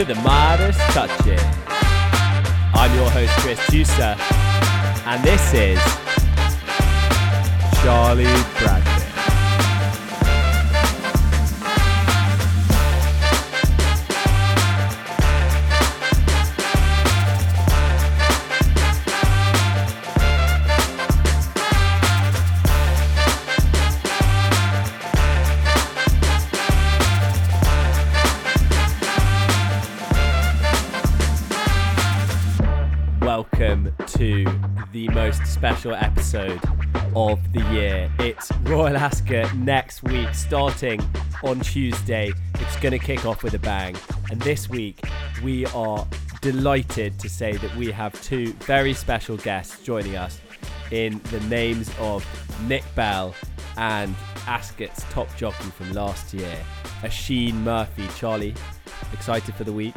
to the Midas Touches. I'm your host, Chris Tusa, and this is Charlie Bradley. Special episode of the year. It's Royal Ascot next week, starting on Tuesday. It's going to kick off with a bang. And this week, we are delighted to say that we have two very special guests joining us in the names of Nick Bell and Ascot's top jockey from last year, Oisin Murphy. Charlie, excited for the week?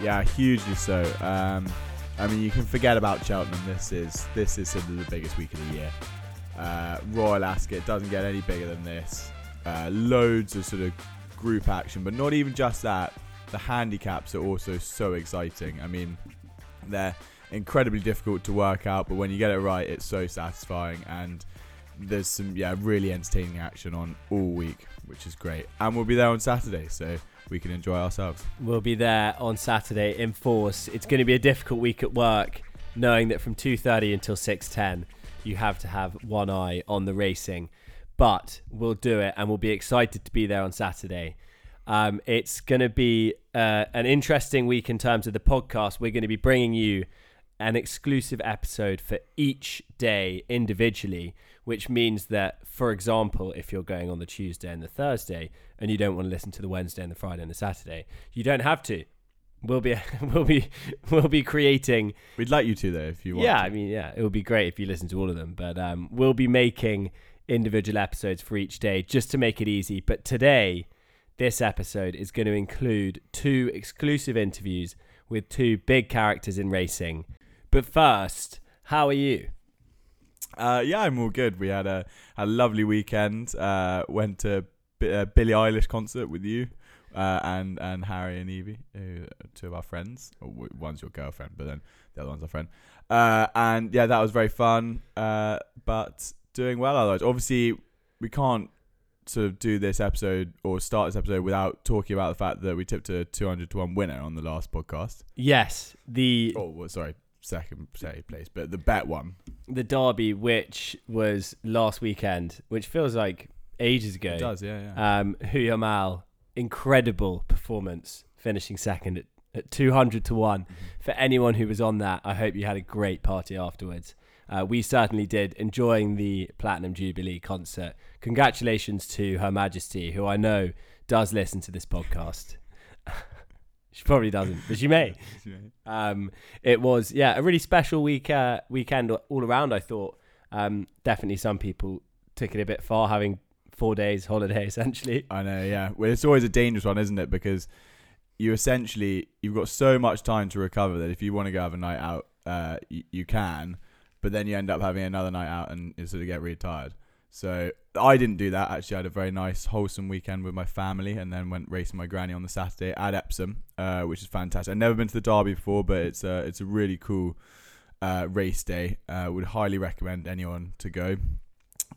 Yeah, hugely so. Um, I mean, you can forget about Cheltenham. This is this is of the biggest week of the year. Uh, Royal Ascot doesn't get any bigger than this. Uh, loads of sort of group action, but not even just that. The handicaps are also so exciting. I mean, they're incredibly difficult to work out, but when you get it right, it's so satisfying. And there's some yeah really entertaining action on all week, which is great. And we'll be there on Saturday, so we can enjoy ourselves. We'll be there on Saturday in force. It's going to be a difficult week at work, knowing that from 2:30 until 6:10, you have to have one eye on the racing. But we'll do it, and we'll be excited to be there on Saturday. Um, it's going to be uh, an interesting week in terms of the podcast. We're going to be bringing you an exclusive episode for each day individually, which means that, for example, if you're going on the Tuesday and the Thursday and you don't want to listen to the Wednesday and the Friday and the Saturday, you don't have to. We'll be we'll be we'll be creating. We'd like you to though, if you want. Yeah, to. I mean, yeah, it would be great if you listen to all of them, but um, we'll be making individual episodes for each day just to make it easy. But today, this episode is going to include two exclusive interviews with two big characters in racing. But first, how are you? Uh, yeah, I'm all good. We had a, a lovely weekend. Uh, went to A Billie Eilish concert with you uh, and and Harry and Evie, who two of our friends. One's your girlfriend, but then the other one's our friend. Uh, and yeah, that was very fun. Uh, but doing well otherwise. Obviously, we can't sort of do this episode or start this episode without talking about the fact that we tipped a 200 to 1 winner on the last podcast. Yes, the Oh, well, sorry, second second place, but the bet one. the derby, which was last weekend, which feels like ages ago. It does, yeah, yeah. Um, Hoo Ya Mal, incredible performance, finishing second at, at 200 to one. Mm-hmm. For anyone who was on that, I hope you had a great party afterwards. Uh, we certainly did, enjoying the Platinum Jubilee concert. Congratulations to Her Majesty, who I know does listen to this podcast. she probably doesn't, but she may. Um, it was yeah a really special week uh, weekend all around. I thought um, definitely some people took it a bit far, having four days holiday essentially. I know, yeah. Well, it's always a dangerous one, isn't it? Because you essentially you've got so much time to recover that if you want to go have a night out, uh, you, you can, but then you end up having another night out and you sort of get really tired. So I didn't do that. Actually, I had a very nice, wholesome weekend with my family, and then went racing my granny on the Saturday at Epsom, uh, which is fantastic. I've never been to the Derby before, but it's a it's a really cool uh, race day. Uh, would highly recommend anyone to go.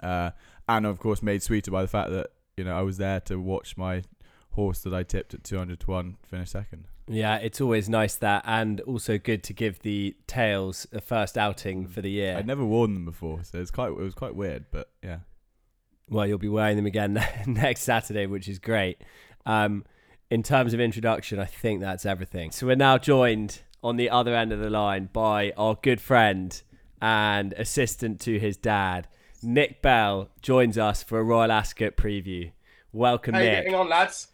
Uh, and of course, made sweeter by the fact that you know I was there to watch my horse that I tipped at 200 to one finish second. Yeah, it's always nice that, and also good to give the tails a first outing for the year. I'd never worn them before, so it's quite it was quite weird, but yeah. Well, you'll be wearing them again next Saturday, which is great. Um, in terms of introduction, I think that's everything. So we're now joined on the other end of the line by our good friend and assistant to his dad, Nick Bell, joins us for a Royal Ascot preview. Welcome, How you Nick. getting on, lads?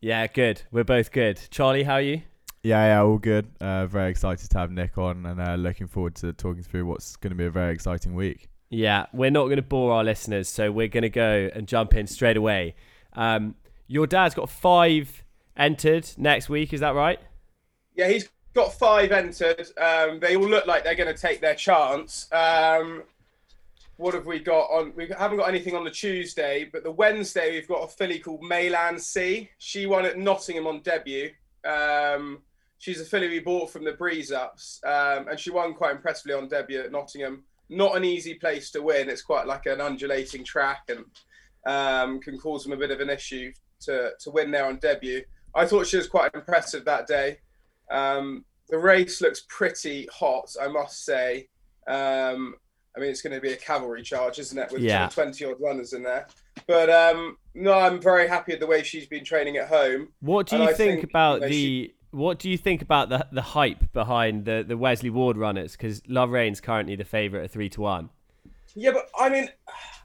Yeah, good. We're both good. Charlie, how are you? Yeah, yeah, all good. Uh, very excited to have Nick on, and uh, looking forward to talking through what's going to be a very exciting week. Yeah, we're not going to bore our listeners, so we're going to go and jump in straight away. Um, your dad's got five entered next week, is that right? Yeah, he's got five entered. Um, they all look like they're going to take their chance. Um, what have we got on? We haven't got anything on the Tuesday, but the Wednesday we've got a filly called Maylandsea. She won at Nottingham on debut. Um, she's a filly we bought from the Breeze Ups, um, and she won quite impressively on debut at Nottingham. Not an easy place to win. It's quite like an undulating track and um, can cause them a bit of an issue to, to win there on debut. I thought she was quite impressive that day. Um, the race looks pretty hot, I must say. Um, I mean, it's going to be a cavalry charge, isn't it, with Yeah. 20 odd runners in there. But um, no, I'm very happy with the way she's been training at home. What do you think, think, about you know, the? she- What do you think about the the hype behind the the Wesley Ward runners? Because Love Reign's currently the favourite at three to one. Yeah, but I mean,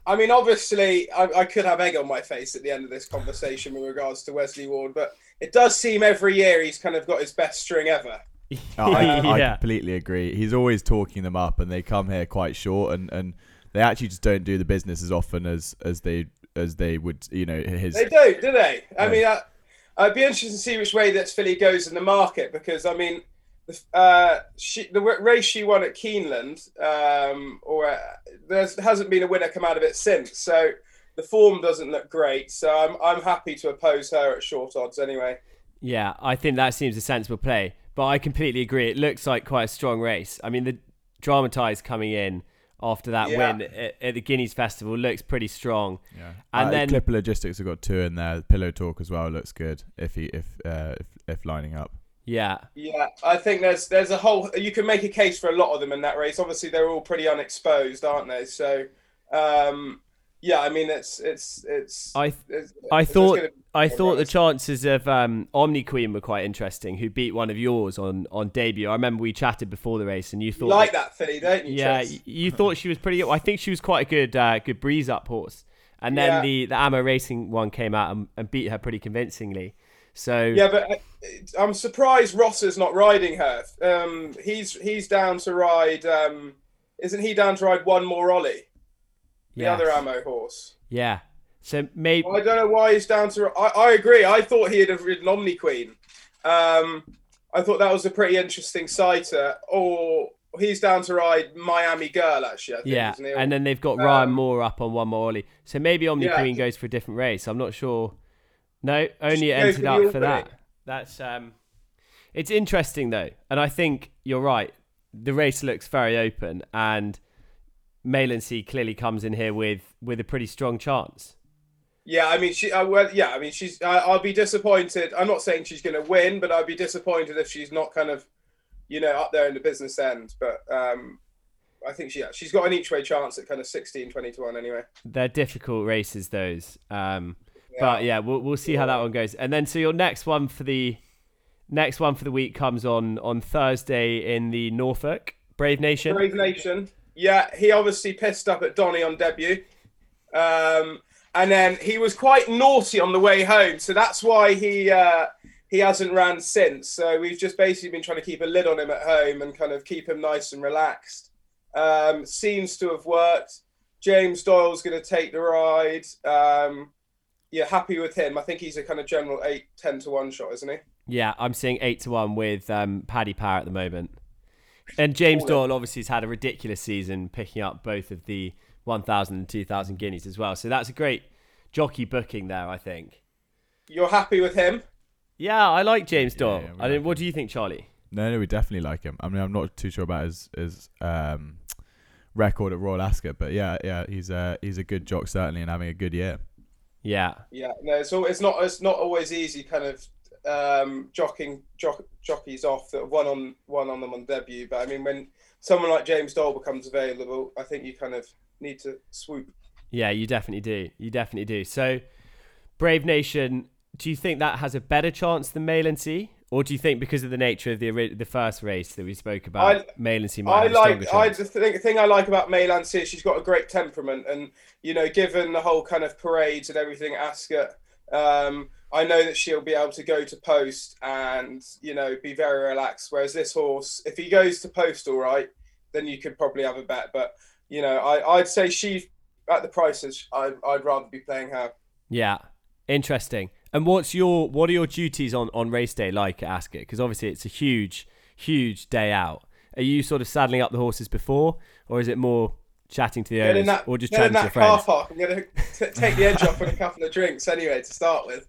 I mean, obviously, I, I could have egg on my face at the end of this conversation with regards to Wesley Ward, but it does seem every year he's kind of got his best string ever. Oh, I, I completely agree. He's always talking them up, and they come here quite short, and, and they actually just don't do the business as often as as they as they would. You know, his They do, do they? I Yeah. mean, I, I'd be interested to see which way that filly goes in the market because I mean, the, uh, she, the race she won at Keeneland, um, or uh, there hasn't been a winner come out of it since. So the form doesn't look great. So I'm I'm happy to oppose her at short odds anyway. yeah. I think that seems a sensible play. But I completely agree. It looks like quite a strong race. I mean, the Dramatised coming in after that Yeah. win at, at the Guineas Festival looks pretty strong. Yeah. And Uh, then- Clipper Logistics have got two in there. Pillow Talk as well looks good if he if uh, if, if lining up. Yeah, Yeah, I think there's there's a whole you can make a case for a lot of them in that race. Obviously, they're all pretty unexposed, aren't they? So, um, yeah, I mean it's it's it's. I it's- I thought I thought the chances of um, Omni Queen were quite interesting, who beat one of yours on, on debut. I remember we chatted before the race, and you you thought like that filly, don't you? Yeah, you thought she was pretty. I think she was quite a good, uh, good breeze up horse. And then Yeah. the the Amo Racing one came out and, and beat her pretty convincingly. So Yeah, but uh, I'm surprised Ross is not riding her. Um, he's he's down to ride. Um, isn't he down to ride one more Ollie, the yes. other Amo horse? yeah. So maybe I don't know why he's down to. I, I agree. I thought he'd have ridden Omni Queen. Um, I thought that was a pretty interesting sighter. Or he's down to ride Miami Girl, actually. I think, yeah, isn't he? and then they've got Ryan Um, Moore up on one more Ollie. So maybe Omni Yeah. Queen goes for a different race. I'm not sure. No, only go entered up for that. That's um, it's interesting though, and I think you're right. The race looks very open, and Maylandsea clearly comes in here with with a pretty strong chance. Yeah, I mean, she. Uh, well, yeah, I mean, she's. I I'll be disappointed. I'm not saying she's going to win, but I'd be disappointed if she's not kind of, you know, up there in the business end. But um, I think she. Yeah, she's got an each way chance at kind of 16, 20 to one anyway. They're difficult races, those. Um, Yeah. But yeah, we'll we'll see how that one goes. And then so your next one for the next one for the week comes on on Thursday in the Norfolk Brave Nation. Brave Nation. Yeah, he obviously pissed up at Donny on debut. Um, and then he was quite naughty on the way home, so that's why he uh, he hasn't ran since. So we've just basically been trying to keep a lid on him at home and kind of keep him nice and relaxed. Um, seems to have worked. James Doyle's going to take the ride. Um, yeah, happy with him. I think he's a kind of general 8, 10 to 1 shot, isn't he? Yeah, I'm seeing eight to one with um, Paddy Power at the moment. And James Cool. Doyle obviously has had a ridiculous season, picking up both of the 1,000 and 2,000 guineas as well. So that's a great jockey booking there, I think. You're happy with him? Yeah, I like James Doyle. yeah, we I mean, what do you think, Charlie? No, no, we definitely like him. I mean, I'm not too sure about his his um, record at Royal Ascot, but yeah, yeah, he's a he's a good jock certainly, and having a good year. Yeah, Yeah, no, it's all, it's not it's not always easy kind of um, jocking jock, jockeys off that one on one on them on debut. But I mean, when someone like James Doyle becomes available, I think you kind of need to swoop. yeah, you definitely do. You definitely do. So, Brave Nation, do you think that has a better chance than Maylandsea? Or do you think because of the nature of the the first race that we spoke about, I- Maylandsea might I have like I chance? the thing, the thing I like about May is she's got a great temperament, and you know, given the whole kind of parades and everything Ascot, um, I know that she'll be able to go to post and you know be very relaxed. Whereas this horse, if he goes to post all right, then you could probably have a bet. But you know, I, I'd say she at the prices, I, I'd rather be playing her. Yeah, interesting. And what's your what are your duties on on race day like at Ascot? Because obviously it's a huge, huge day out. Are you sort of saddling up the horses before, or is it more chatting to the Get owners, that, or just chatting to your car park. I'm gonna t- take the edge off with a couple of drinks anyway to start with.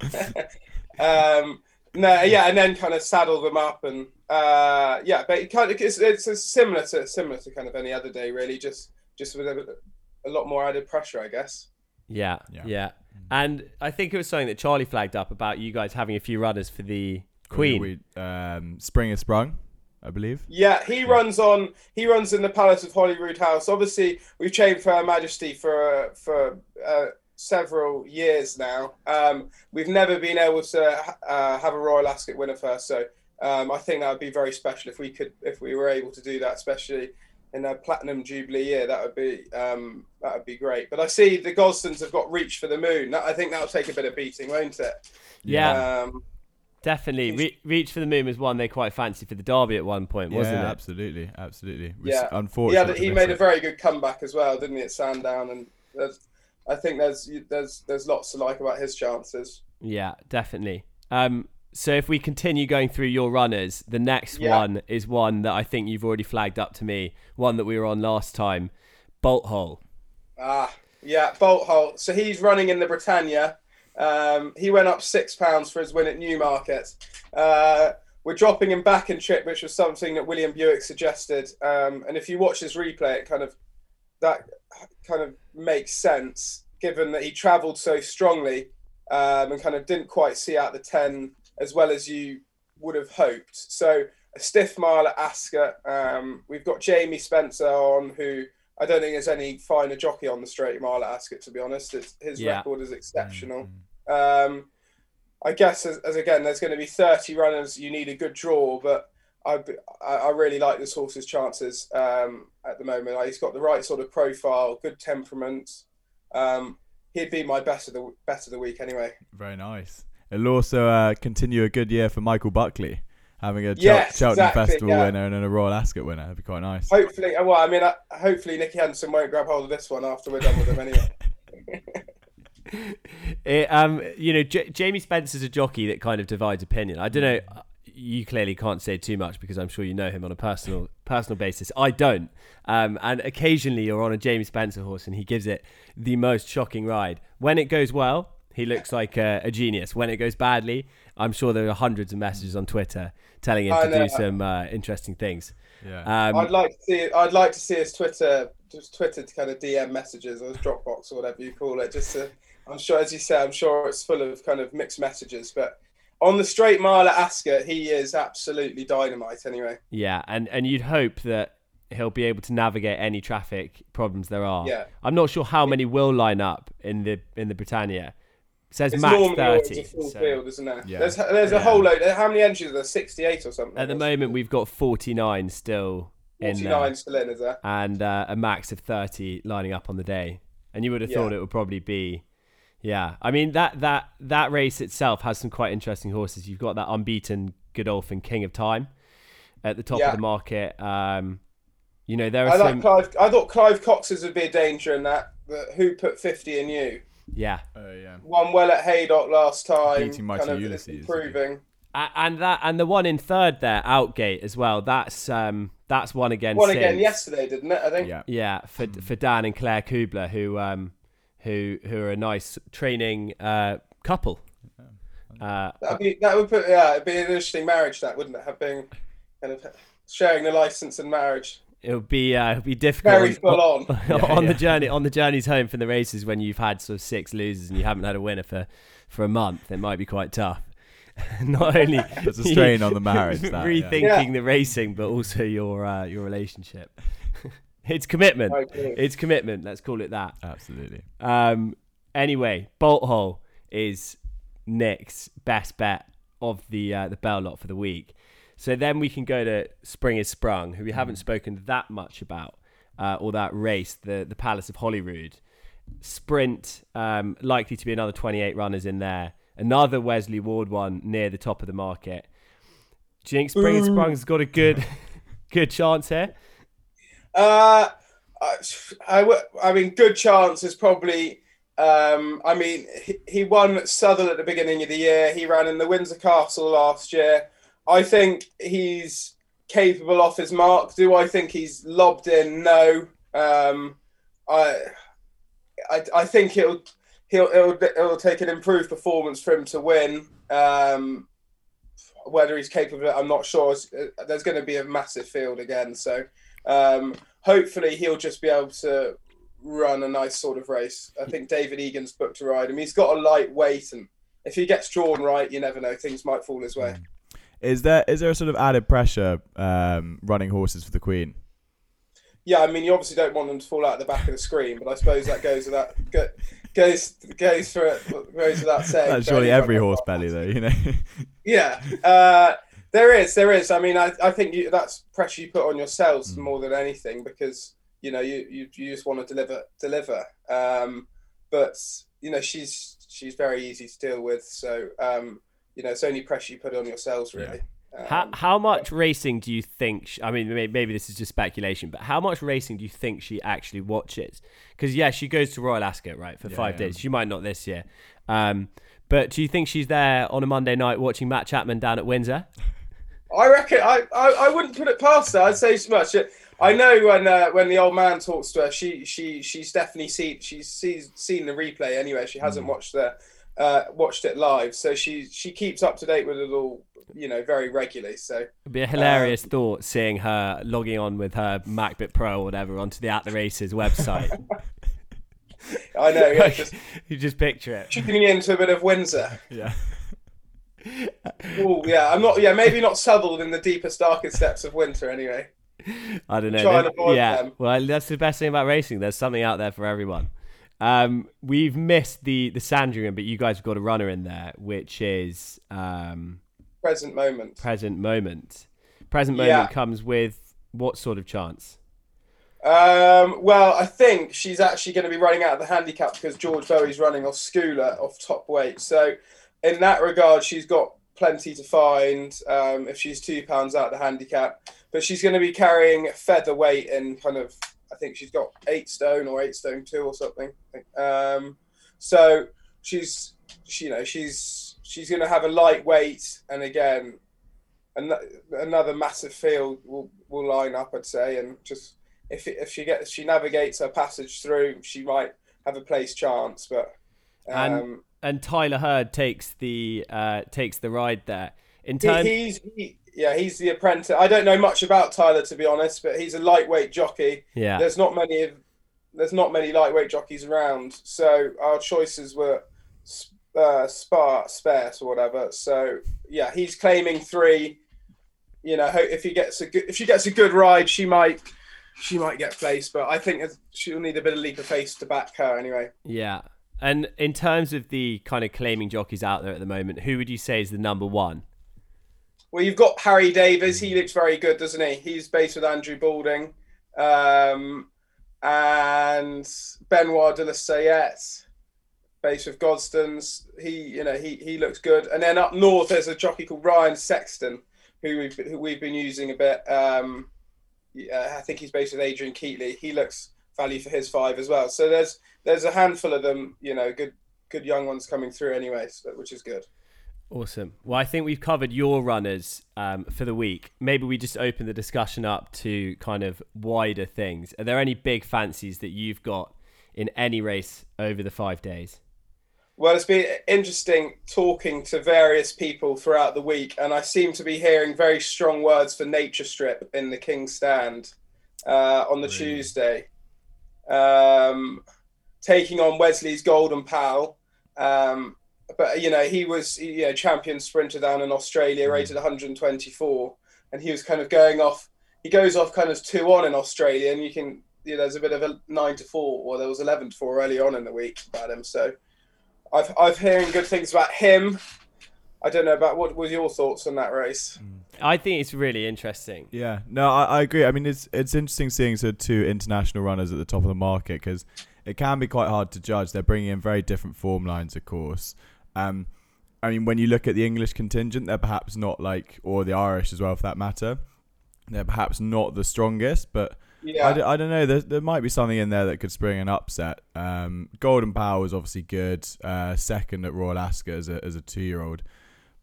um, no, yeah, and then kind of saddle them up and uh, yeah, but it kind of it's, it's similar to similar to kind of any other day, really. Just just with a, a lot more added pressure, I guess. Yeah, Yeah. yeah, And I think it was something that Charlie flagged up about you guys having a few runners for the Queen. We, um, Spring is sprung, I believe. Yeah, he runs on. He runs in the Palace of Holyrood House. Obviously, we've trained for Her Majesty for uh, for uh, several years now. Um, we've never been able to uh, have a Royal Ascot winner first, so um, I think that would be very special if we could if we were able to do that, especially in a platinum jubilee year. That would be um, that would be great. But I see the Gosdens have got reach for the moon. That, I think that'll take a bit of beating, won't it? yeah, Um, definitely. Re- Reach for the Moon was one they quite fancied for the Derby at one point, wasn't yeah, it? absolutely, absolutely. It was Yeah. he, had, he made it. a very good comeback as well, didn't he, at Sandown? And there's, I think there's there's there's lots to like about his chances. Yeah, definitely. Um, so if we continue going through your runners, the next Yeah. one is one that I think you've already flagged up to me, one that we were on last time, Bolt Hole. Ah, yeah, Bolt Hole. So he's running in the Britannia. Um, he went up six pounds for his win at Newmarket. Uh, we're dropping him back in trip, which was something that William Buick suggested. Um, and if you watch his replay, it kind of that kind of makes sense, given that he travelled so strongly um, and kind of didn't quite see out the ten as well as you would have hoped. So a stiff mile at Ascot. Um, we've got Jamie Spencer on, who I don't think there's any finer jockey on the straight mile at Ascot. To be honest, it's, his Yeah. record is exceptional. Mm, Um, I guess as, as again, there's going to be 30 runners. You need a good draw, but I, I I really like this horse's chances um, at the moment. Like, he's got the right sort of profile, good temperament. Um, he'd be my best of the best of the week anyway. Very nice. It'll also uh, continue a good year for Michael Buckley, having a Chel- Yes, Cheltenham exactly, Festival yeah. winner and then a Royal Ascot winner. That'd be quite nice. Hopefully, well, I mean, uh, hopefully Nicky Henderson won't grab hold of this one after we're done with him anyway. It, um, you know, J- Jamie Spencer's a jockey that kind of divides opinion. I don't know. You clearly can't say too much because I'm sure you know him on a personal personal basis. I don't. Um, and occasionally you're on a James Spencer horse and he gives it the most shocking ride. When it goes well, he looks like a, a genius. When it goes badly, I'm sure there are hundreds of messages on Twitter telling him I to know. do some uh, interesting things. Yeah. Um, I'd like to see. I'd like to see his Twitter, just Twitter to kind of DM messages or his Dropbox or whatever you call it. Just to, I'm sure, as you say, I'm sure it's full of kind of mixed messages. But on the straight mile at Ascot, he is absolutely dynamite. Anyway, Yeah, and and you'd hope that he'll be able to navigate any traffic problems there are. Yeah. I'm not sure how many will line up in the in the Britannia. It says it's max thirty. a full so- field, isn't there? Yeah. There's there's a whole load. How many entries are there? 68 or something. At the moment, we've got 49 still 49 there, still in, is there? and uh, a max of 30 lining up on the day. And you would have Yeah. thought it would probably be, yeah. I mean that that that race itself has some quite interesting horses. You've got that unbeaten Godolphin King of Time at the top Yeah. of the market. Um, you know there are I some, Clive. I thought Clive Cox's would be a danger in that. But who put 50 in you? yeah. Oh yeah. Won well at Haydock last time. Beating Mighty kind of Ulysses. Improving. And that and the one in third there, Outgate as well. That's um that's one again. Won again yesterday, didn't it? I think. Yeah. Yeah, for for Dan and Claire Kubler, who um who who are a nice training uh couple. Uh, That'd be that would put yeah, it'd be an interesting marriage that wouldn't it? Have been kind of sharing the license and marriage. it'll be uh, it'll be difficult Very full on. on, Yeah, on yeah. the journey on the journeys home from the races when you've had sort of six losers and you haven't had a winner for for a month. It might be quite tough. Not only It's a strain on the marriage. That, rethinking Yeah. the racing, but also your uh, your relationship. It's commitment. I. It's commitment. Let's call it that. Absolutely. Um, anyway, Bolt Hole is Nick's best bet of the uh, the bell lot for the week. So then we can go to Spring is Sprung, who we haven't spoken that much about, uh, or that race, the the Palace of Holyrood. Sprint, um, likely to be another 28 runners in there. Another Wesley Ward one near the top of the market. Do you think Spring is Sprung's got a good good chance here? Uh, I, I, w- I mean, good chance is probably. Um, I mean, he, he won at Southwell at the beginning of the year. He ran in the Windsor Castle last year. I think he's capable off his mark. Do I think he's lobbed in? No. Um, I, I, I think it'll he'll it'll, it'll take an improved performance for him to win. Um, whether he's capable I'm not sure. Uh, there's going to be a massive field again, so um, hopefully he'll just be able to run a nice sort of race. I think David Egan's booked to ride him. He's got a light weight, and if he gets drawn right, you never know, things might fall his way. Mm. Is there is there a sort of added pressure um, running horses for the Queen? Yeah, I mean, you obviously don't want them to fall out of the back of the screen, but I suppose that goes without goes goes for goes without saying. That's surely every horse belly, though, you know. yeah, uh, there is, there is. I mean, I, I think you, that's pressure you put on yourselves mm. more than anything because you know you, you, you just want to deliver deliver. Um, but you know she's she's very easy to deal with, so um, you know it's only pressure you put on yourselves really. Yeah. How, um, how much racing do you think? She, I mean, maybe this is just speculation, but how much racing do you think she actually watches? Because yeah, she goes to Royal Ascot right for yeah, five yeah. days. She might not this year, um, but do you think she's there on a Monday night watching Matt Chapman down at Windsor? I reckon I, I, I wouldn't put it past her. I'd say so much. I know when uh, when the old man talks to her, she she she's definitely seen she's sees, seen the replay anyway. She hasn't mm. watched the uh, watched it live, so she she keeps up to date with it all you know, very regularly. So it'd be a hilarious um, thought seeing her logging on with her MacBook Pro or whatever onto the At the Races website. I know. Yeah, just, you just picture it. Tuning into a bit of Windsor. Yeah. Oh yeah, I'm not. Yeah, maybe not Southwell in the deepest, darkest depths of winter. Anyway. I don't know. yeah. Them. Well, that's the best thing about racing. There's something out there for everyone. Um, we've missed the the Sandringham, but you guys have got a runner in there, which is um, present moment. Present moment. Present moment yeah. comes with what sort of chance? Um, well, I think she's actually going to be running out of the handicap because George Boughey's running off Schooler off top weight. So, in that regard, she's got plenty to find um, if she's two pounds out of the handicap. But she's going to be carrying featherweight and kind of, I think she's got eight stone or eight stone two or something. Um, so she's, she, you know, she's she's going to have a lightweight, and again, an- another massive field will will line up. I'd say, and just if if she gets she navigates her passage through, she might have a place chance. But um, and and Tyler Heard takes the uh, takes the ride there. In terms, he, he's he, yeah, he's the apprentice. I don't know much about Tyler to be honest, but he's a lightweight jockey. Yeah, there's not many there's not many lightweight jockeys around, so our choices were uh, spar sparse or whatever. So yeah, he's claiming three. You know, if he gets a good, if she gets a good ride, she might she might get placed. But I think she'll need a bit of leap of faith to back her anyway. Yeah. And in terms of the kind of claiming jockeys out there at the moment, who would you say is the number one? Well, you've got Harry Davies. He looks very good, doesn't he? He's based with Andrew Balding. Um, and Benoit de la Sayette based with Gosdens. He, you know, he he looks good. And then up north, there's a jockey called Ryan Sexton, who we've who we've been using a bit. Um, I think he's based with Adrian Keatley. He looks value for his five as well. So there's there's a handful of them, you know, good good young ones coming through anyway, so, which is good. Awesome. Well, I think we've covered your runners um, for the week. Maybe we just open the discussion up to kind of wider things. Are there any big fancies that you've got in any race over the five days? Well, it's been interesting talking to various people throughout the week, and I seem to be hearing very strong words for Nature Strip in the King's Stand uh, on the really? Tuesday, um, taking on Wesley's Golden Pal. Um, but you know, he was you know champion sprinter down in Australia, mm. rated 124, and he was kind of going off. He goes off kind of two on in Australia, and you can you know, there's a bit of a nine to four, or there was 11 to four early on in the week about him. So I've I've hearing good things about him. I don't know about what was your thoughts on that race. Mm. I think it's really interesting. Yeah, no, I, I agree. I mean, it's it's interesting seeing sort of two international runners at the top of the market because it can be quite hard to judge. They're bringing in very different form lines, of course. Um, I mean, when you look at the English contingent, they're perhaps not like, or the Irish as well, for that matter. They're perhaps not the strongest, but yeah. I d- I don't know. There, there might be something in there that could spring an upset. Um, Golden Pal is obviously good. Uh, second at Royal Ascot as a, as a two year old.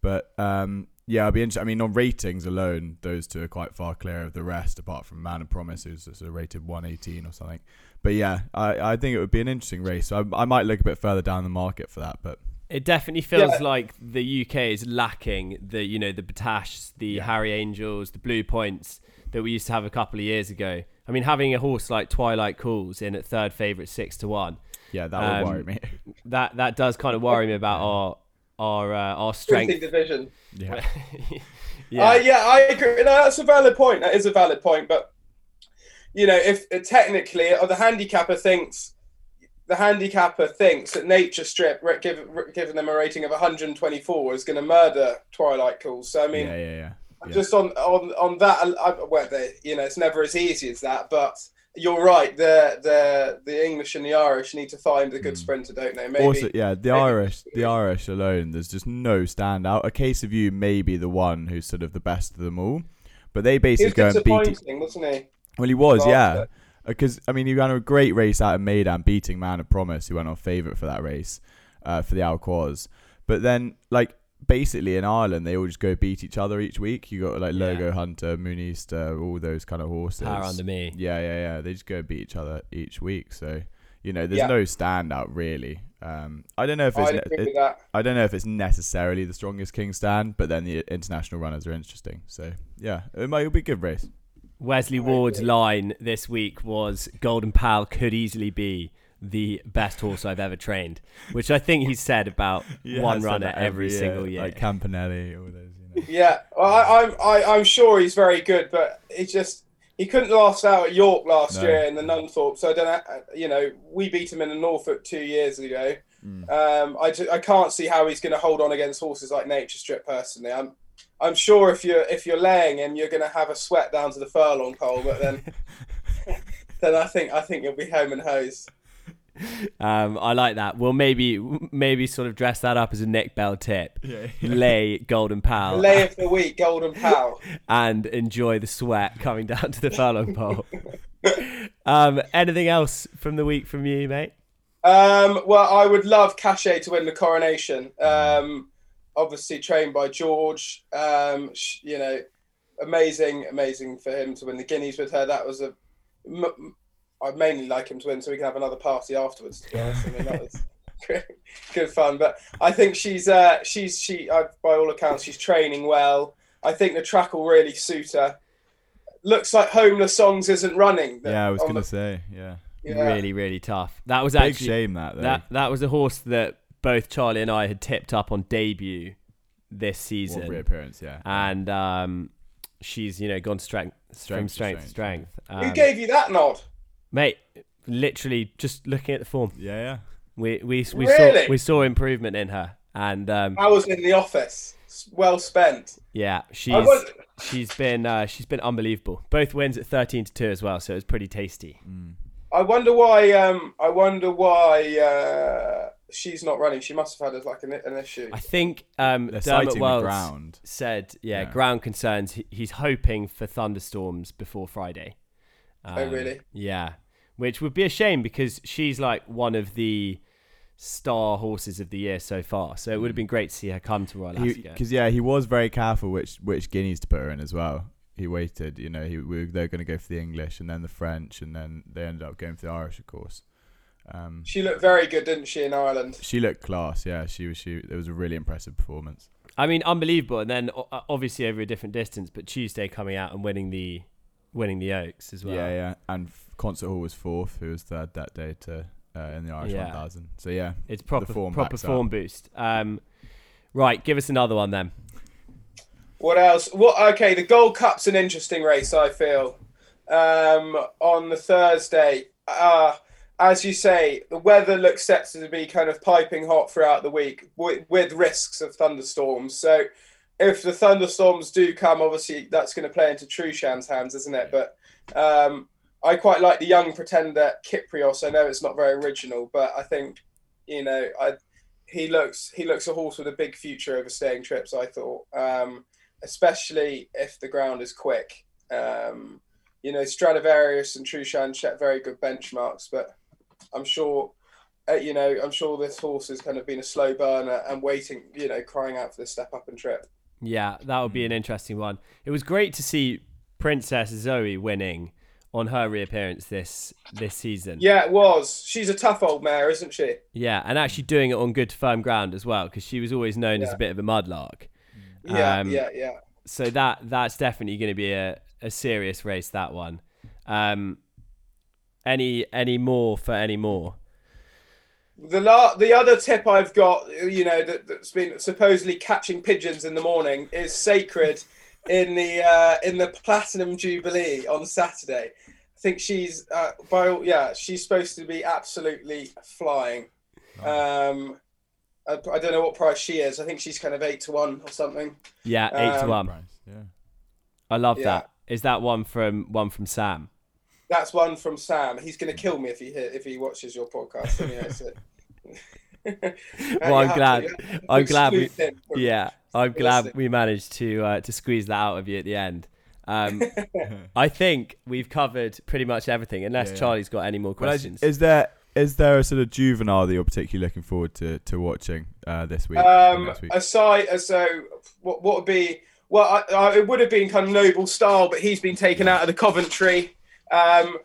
But um, yeah, I'll be interested. I mean, on ratings alone, those two are quite far clear of the rest, apart from Man of Promise, who's sort of rated 118 or something. But yeah, I, I think it would be an interesting race. So I, I might look a bit further down the market for that. But It definitely feels Yeah. like the UK is lacking the you know the Battaash, the Yeah. Harry Angels, the Blue Points that we used to have a couple of years ago. I mean, having a horse like Twilight Calls in at third favourite six to one, Yeah, that would Um, worry me. that that does kind of worry me about our our uh, our strength. division. Yeah. Yeah. yeah, yeah, I agree. No, that's a valid point. That is a valid point. But you know, if uh, technically, or the handicapper thinks the handicapper thinks that Nature Strip, re- give, re- giving them a rating of 124, is going to murder Twilight Calls. So I mean, yeah, yeah, yeah. Yeah. just on on on that, I, I- well, they, you know, it's never as easy as that. But you're right. The the the English and the Irish need to find a good Mm. sprinter, don't they? Maybe. Also, yeah, the maybe- Irish, the Irish alone, there's just no standout. A case of you may be the one who's sort of the best of them all, but they basically go and beat. wasn't he? Well, he was, yeah. Because I mean, he ran a great race out of Meydan, beating Man of Promise, who went on favourite for that race, uh, for the Al Quoz. But then, like, basically in Ireland, they all just go beat each other each week. You got like Yeah. Logo Hunter, Moonista, all those kind of horses. power under me. Yeah, yeah, yeah. They just go beat each other each week. So you know, there's Yeah. no standout really. Um, I don't know if I it's ne- with that. I don't know if it's necessarily the strongest King stand, but then the international runners are interesting. So yeah, it might it'll be a good race. Wesley Ward's line this week was Golden Pal could easily be the best horse I've ever trained, which I think he said about one runner every, single year. like Campanelle, all those. You know. Yeah, well, I, I'm I, I'm sure he's very good, but he just he couldn't last out at York last No. year in the Nunthorpe. So I don't know. You know, we beat him in the Norfolk two years ago. Mm. Um, I, I can't see how he's going to hold on against horses like Nature Strip. Personally, I'm I'm sure if you're if you're laying him, you're going to have a sweat down to the furlong pole. But then then I think I think you'll be home and hose. Um, I like that. Well, maybe maybe sort of dress that up as a Nick Bell tip. Yeah, Lay Golden Pal Lay of the week, Golden Pal. and enjoy the sweat coming down to the furlong pole. um, anything else from the week from you, mate? Um, well, I would love Cachet to win the coronation. Um, obviously trained by George. Um, you know, amazing, amazing for him to win the guineas with her. That was a. M- m- I'd mainly like him to win so we can have another party afterwards. To be honest, I mean that was good fun. But I think she's uh, she's she uh, by all accounts she's training well. I think the track will really suit her. Looks like Homeless Songs isn't running. yeah. I was gonna the- say, yeah. yeah. Really, really tough. That was Big actually shame that though. that that was a horse that both Charlie and I had tipped up on debut this What season, reappearance, yeah. and um, she's you know gone strength, from Strength to strength to strength. strength. Who Um, gave you that nod? Mate? Literally, just looking at the form, yeah, yeah. we we we Really? saw we saw improvement in her, and um, I was in the office. Well spent. yeah, she's she's been uh, she's been unbelievable. Both wins at thirteen to two as well, so it was pretty tasty. Mm. I wonder why. Um, I wonder why uh, she's not running. She must have had like an, an issue. I think um, They're Dermot the Wells ground. said, yeah, Yeah. ground concerns. He, he's hoping for thunderstorms before Friday. Oh, Um, really? Yeah, which would be a shame because she's like one of the star horses of the year so far. So it would have been great to see her come to Royal Ascot. Because yeah, he was very careful which which guineas to put her in as well. He waited, you know, he we, they're going to go for the English and then the French and then they ended up going for the Irish, of course. Um, She looked very good, didn't she, in Ireland? she looked class, yeah. She was she. It was a really impressive performance. I mean, unbelievable. And then obviously over a different distance, but Tuesday coming out and winning the winning the Oaks as well. Yeah, yeah. And Concert Hall was fourth, who was third that day to uh, in the Irish Yeah. 1000. So yeah, It's proper form proper backs form boost. Um, right, give us another one then. What else? What? Okay, the Gold Cup's an interesting race. I feel um, on the Thursday. Uh, as you say, the weather looks set to be kind of piping hot throughout the week, with, with risks of thunderstorms. So, if the thunderstorms do come, obviously that's going to play into Trueshan's hands, isn't it? But um, I quite like the young pretender Kyprios. I know it's not very original, but I think you know I he looks he looks a horse with a big future over staying trips. I thought. Um, especially if the ground is quick. Um, you know, Stradivarius and Trushan set very good benchmarks, but I'm sure, uh, you know, I'm sure this horse has kind of been a slow burner and waiting, you know, crying out for the step up and trip. Yeah, that would be an interesting one. It was great to see Princess Zoe winning on her reappearance this this season. Yeah, it was. She's a tough old mare, isn't she? Yeah, and actually doing it on good firm ground as well, because she was always known as a bit of a mudlark. Yeah, Um, yeah, yeah. So that that's definitely going to be a, a serious race. That one. Um, any any more for any more? The la- the other tip I've got, you know, that, that's been supposedly catching pigeons in the morning is sacred in the uh, in the Platinum Jubilee on Saturday. I think she's uh, by all- yeah, she's supposed to be absolutely flying. Um, I, I don't know what price she is. I think she's kind of eight to one or something. Yeah, eight to Um, one. Price, yeah. I love Yeah. that. Is that one from one from Sam? That's one from Sam. He's going to kill me if he if he watches your podcast. Anyway, so. Well, I'm glad. I'm glad we. Exclude him from- Yeah, I'm glad Listen. we managed to uh, to squeeze that out of you at the end. Um, I think we've covered pretty much everything, unless Yeah, yeah. Charlie's got any more Well, questions. is there is there a sort of juvenile that you're particularly looking forward to to watching uh, this week? Um, week? aside, uh, so what, what would be? Well, I, I, it would have been kind of noble style, but he's been taken out of the Coventry. Um,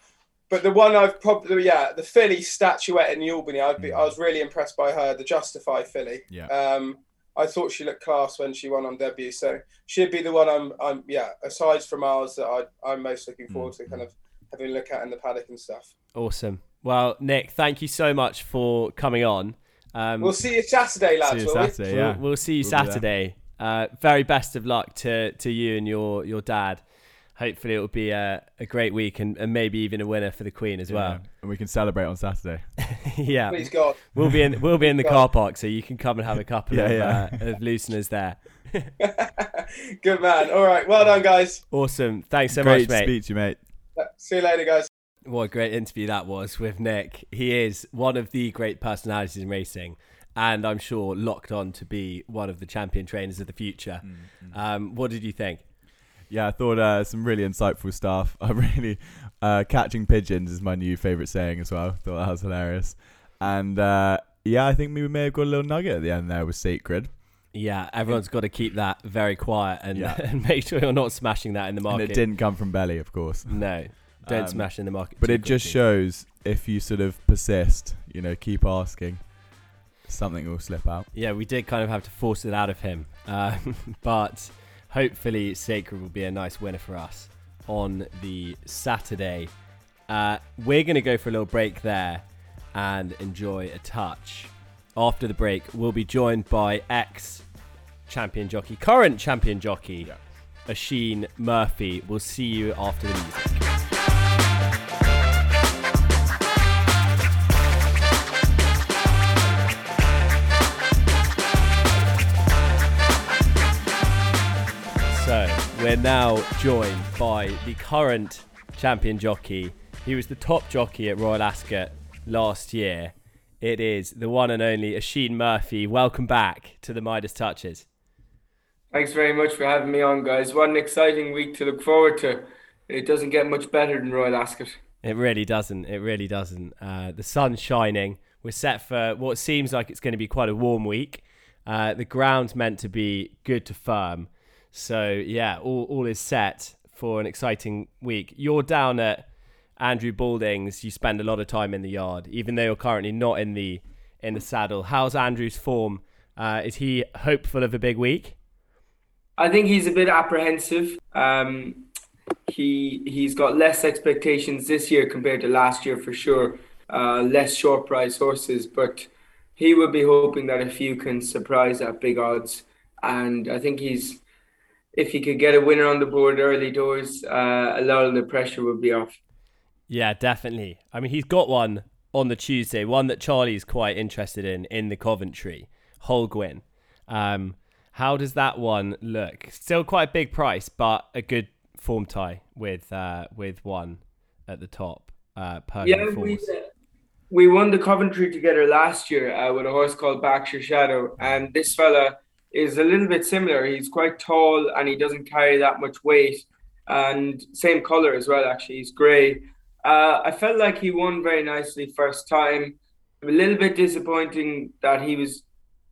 but the one I've probably, yeah, the filly statuette in the Albany, I'd be, I was really impressed by her, the Justify filly. Yeah. Um, I thought she looked class when she won on debut, so she'd be the one I'm, I'm, yeah. Aside from ours, that I, I'm most looking forward to, kind of having a look at in the paddock and stuff. awesome. Well, Nick, thank you so much for coming on. Um, We'll see you Saturday, lads. See you will we? Saturday, we'll, we'll see you We'll. Saturday. Uh, very best of luck to, to you and your, your dad. Hopefully, it will be a, a great week and, and maybe even a winner for the Queen as Yeah, well. and we can celebrate on Saturday. yeah, Please God. we'll be in we'll be in the God. car park, so you can come and have a couple Yeah, of, yeah. Uh, of looseners there. Good man. All right. Well done, guys. Awesome. Thanks so Great much, mate. to speak to you, mate. See you later, guys. What a great interview that was with Nick. He is one of the great personalities in racing, and I'm sure locked on to be one of the champion trainers of the future. Um, what did you think? Yeah, I thought uh, some really insightful stuff. I really uh, catching pigeons is my new favorite saying as well. Thought that was hilarious, and uh, yeah, I think we may have got a little nugget at the end there with sacred, Yeah, everyone's got to keep that very quiet and, Yeah. and make sure you're not smashing that in the and market. it didn't come from belly, of course. No, don't Um, smash in the market. But it just shows if you sort of persist, you know, keep asking, something will slip out. Yeah, we did kind of have to force it out of him. Um, but hopefully, Sacred will be a nice winner for us on the Saturday. Uh, we're going to go for a little break there and enjoy a touch. After the break, we'll be joined by ex champion jockey, current champion jockey, Yeah. Oisin Murphy. We'll see you after the music. We're now joined by the current champion jockey. He was the top jockey at Royal Ascot last year. It is the one and only Oisin Murphy. Welcome back to the Midas Touches. Thanks very much for having me on, guys. What an exciting week to look forward to. It doesn't get much better than Royal Ascot. It really doesn't. It really doesn't. Uh, the sun's shining. We're set for what seems like it's going to be quite a warm week. Uh, the ground's meant to be good to firm. So yeah, all all is set for an exciting week. You're down at Andrew Balding's. You spend a lot of time in the yard, even though you're currently not in the in the saddle. How's Andrew's form? Uh, is he hopeful of a big week? I think he's a bit apprehensive. Um, he he's got less expectations this year compared to last year for sure. Uh, less short price horses, but he would be hoping that a few can surprise at big odds. And I think he's if he could get a winner on the board early doors, uh, a lot of the pressure would be off. Yeah, definitely. I mean, he's got one on the Tuesday, one that Charlie's quite interested in in the Coventry, Holguin. Um, how does that one look? Still quite a big price, but a good form tie with uh, with one at the top. Uh, Yeah, we, we won the Coventry together last year uh, with a horse called Berkshire Shadow, and this fella is a little bit similar. He's quite tall and he doesn't carry that much weight, and same color as well. Actually, he's grey. Uh, I felt like he won very nicely first time. A little bit disappointing that he was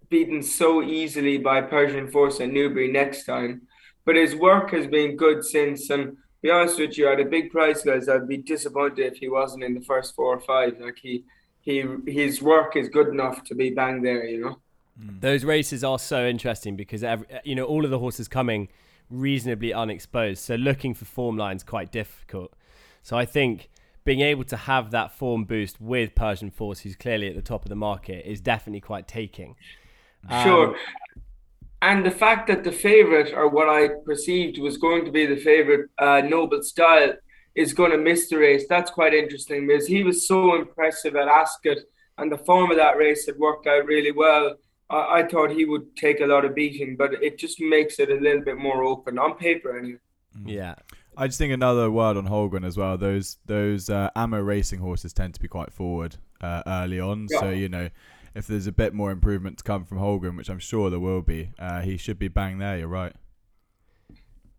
beaten so easily by Persian Force and Newbury next time, but his work has been good since, and be honest with you, at a big price, guys, I'd be disappointed if he wasn't in the first four or five. Like he, he, his work is good enough to be bang there. You know. Mm. Those races are so interesting because every, you know all of the horses coming reasonably unexposed, so looking for form lines quite difficult. So I think being able to have that form boost with Persian Force, who's clearly at the top of the market, is definitely quite taking. Sure. Um, and the fact that the favourite, or what I perceived was going to be the favourite, uh, Noble Style, is going to miss the race. That's quite interesting because he was so impressive at Ascot, and the form of that race had worked out really well. I, I thought he would take a lot of beating, but it just makes it a little bit more open on paper, anyway. Mm. Yeah. I just think another word on Holgren as well. Those those uh, Amo Racing horses tend to be quite forward uh, early on, yeah. so you know if there's a bit more improvement to come from Holgren, which I'm sure there will be, uh, he should be bang there. You're right.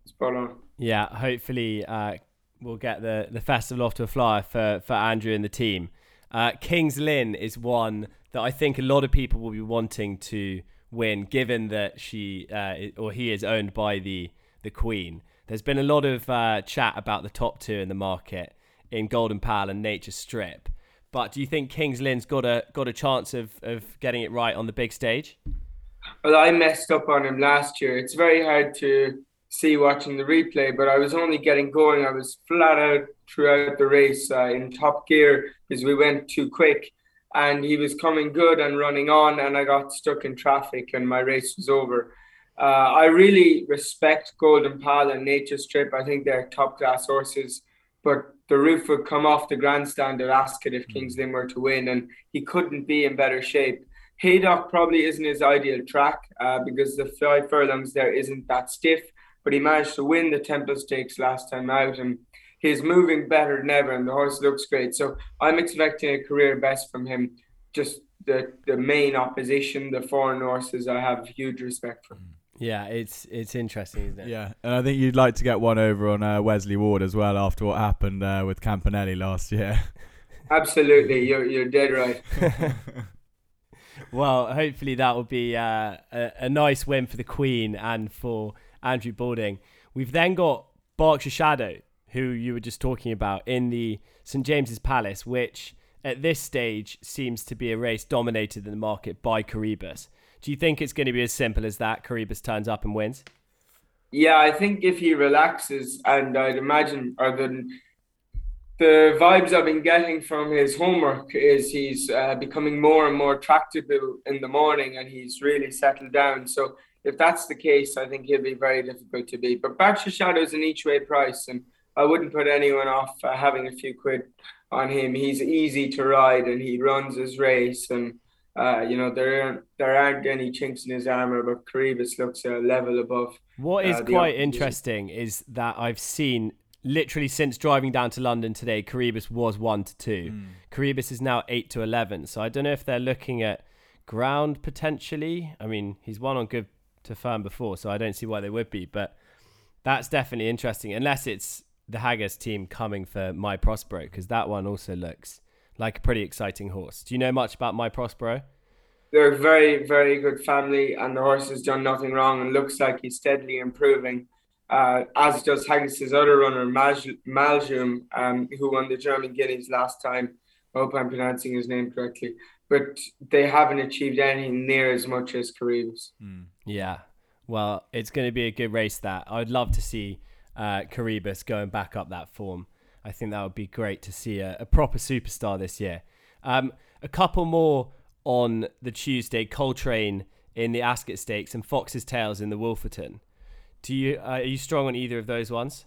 Spot on. Yeah, hopefully uh, we'll get the, the festival off to a flyer for, for Andrew and the team. Uh, Kings Lynn is one that I think a lot of people will be wanting to win, given that she uh, or he is owned by the the Queen. There's been a lot of uh, chat about the top two in the market in Golden Pal and Nature Strip. But do you think Kings Lynn's got a got a chance of, of getting it right on the big stage? Well, I messed up on him last year. It's very hard to see watching the replay, but I was only getting going. I was flat out throughout the race uh, in top gear because we went too quick. And he was coming good and running on, and I got stuck in traffic, and my race was over. Uh, I really respect Golden Pal and Nature Strip. I think they're top class horses, but the roof would come off the grandstand at Ascot if. Kings Lynn were to win, and he couldn't be in better shape. Haydock probably isn't his ideal track uh, because the five furlongs there isn't that stiff, but he managed to win the Temple Stakes last time out, and he's moving better than ever, and the horse looks great. So I'm expecting a career best from him. Just the the main opposition, the foreign horses, I have huge respect for. Yeah, it's it's interesting, isn't it? Yeah, and I think you'd like to get one over on uh, Wesley Ward as well after what happened uh, with Campanelle last year. Absolutely, you're you're dead right. well, hopefully that will be uh, a, a nice win for the Queen and for Andrew Balding. We've then got Berkshire Shadow, who you were just talking about in the St James's Palace, which at this stage seems to be a race dominated in the market by Coroebus. Do you think it's going to be as simple as that? Coroebus turns up and wins. Yeah, I think if he relaxes, and I'd imagine, or the the vibes I've been getting from his homework is he's uh, becoming more and more tractable in the morning, and he's really settled down. So if that's the case, I think he'll be very difficult to beat. But Berkshire Shadow's an each way price, and I wouldn't put anyone off uh, having a few quid on him. He's easy to ride, and he runs his race, and uh, you know, there aren't, there aren't any chinks in his armor, but Coroebus looks a level above. What is uh, quite interesting is that I've seen literally since driving down to London today, Coroebus was one to two. Mm. Coroebus is now eight to eleven. So I don't know if they're looking at ground potentially. I mean, he's won on good to firm before, so I don't see why they would be. But that's definitely interesting, unless it's the Haggas team coming for My Prospero, because that one also looks like a pretty exciting horse. Do you know much about My Prospero? They're a very, very good family, and the horse has done nothing wrong and looks like he's steadily improving. Uh, as does Haggas's other runner, Maljoom, um, who won the German Guineas last time. I hope I'm pronouncing his name correctly. But they haven't achieved anything near as much as Coroebus. Mm. Yeah. Well, it's going to be a good race, that. I'd love to see uh, going back up that form. I think that would be great to see a, a proper superstar this year. Um, a couple more on the Tuesday: Coltrane in the Ascot Stakes and Foxes Tales in the Wolferton. Do you uh, are you strong on either of those ones?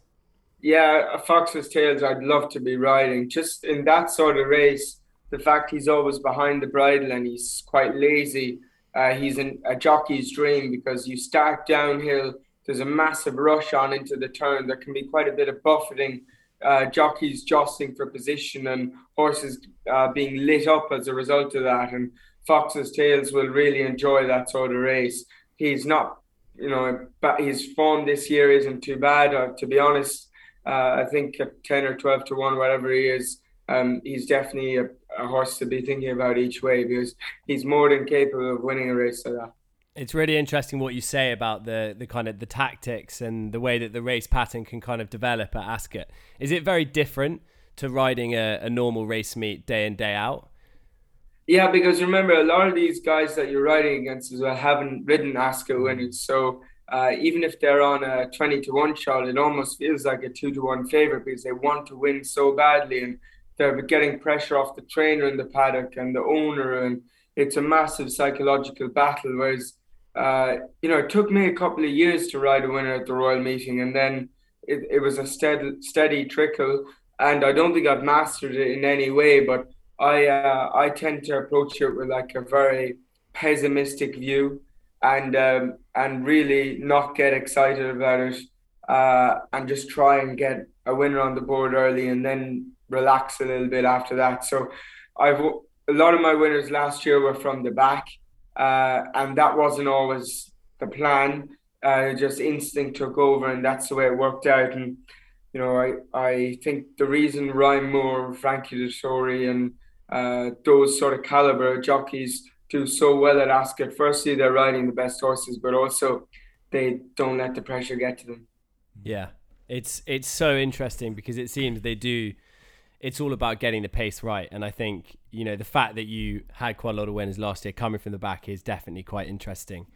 Yeah, Foxes Tales. I'd love to be riding. Just in that sort of race, the fact he's always behind the bridle and he's quite lazy. Uh, he's an, a jockey's dream because you start downhill. There's a massive rush on into the turn. There can be quite a bit of buffeting uh, jockeys jostling for position and horses uh, being lit up as a result of that. And Foxes Tales will really enjoy that sort of race. He's not, you know, but his form this year isn't too bad. Uh, to be honest, uh, I think at 10 or 12 to 1, whatever he is, um, he's definitely a, a, horse to be thinking about each way because he's more than capable of winning a race like that. It's really interesting what you say about the the kind of the tactics and the way that the race pattern can kind of develop at Ascot. Is it very different to riding a, a normal race meet day in day out? Yeah, because remember a lot of these guys that you're riding against as well haven't ridden Ascot winners, so uh, even if they're on a 20 to 1 shot, it almost feels like a 2 to 1 favorite because they want to win so badly and they're getting pressure off the trainer in the paddock and the owner. And it's a massive psychological battle. Whereas, uh, you know, it took me a couple of years to ride a winner at the Royal Meeting and then it, it was a steady, steady trickle. And I don't think I've mastered it in any way, but I, uh, I tend to approach it with like a very pessimistic view and um, and really not get excited about it uh, and just try and get a winner on the board early and then relax a little bit after that. So I've a lot of my winners last year were from the back, uh, and that wasn't always the plan. Uh, just instinct took over, and that's the way it worked out. And you know, I I think the reason Ryan Moore, Frankie Dettori, and uh, those sort of caliber jockeys do so well at Ascot. Firstly, they're riding the best horses, but also they don't let the pressure get to them. Yeah, it's it's so interesting because it seems they do. It's all about getting the pace right, and I think you know the fact that you had quite a lot of winners last year coming from the back is definitely quite interesting.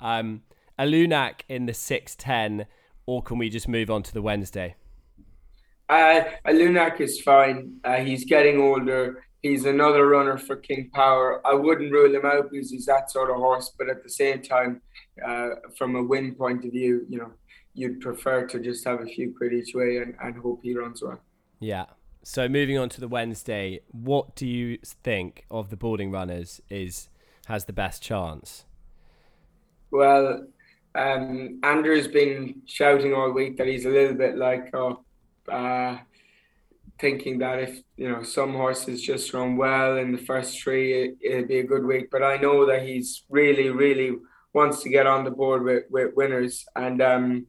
Um, Alunach in the six ten, or can we just move on to the Wednesday? Uh, Alunach is fine. Uh, he's getting older he's another runner for King Power. I wouldn't rule him out because he's that sort of horse, but at the same time, uh, from a win point of view, you know, you'd prefer to just have a few quid each way and, and hope he runs well. Yeah. So moving on to the Wednesday, what do you think of the Balding runners is has the best chance? Well, um, Andrew's been shouting all week that he's a little bit like, oh, uh, thinking that if you know some horses just run well in the first three, it, will be a good week. But I know that he's really, really wants to get on the board with, with winners. And um,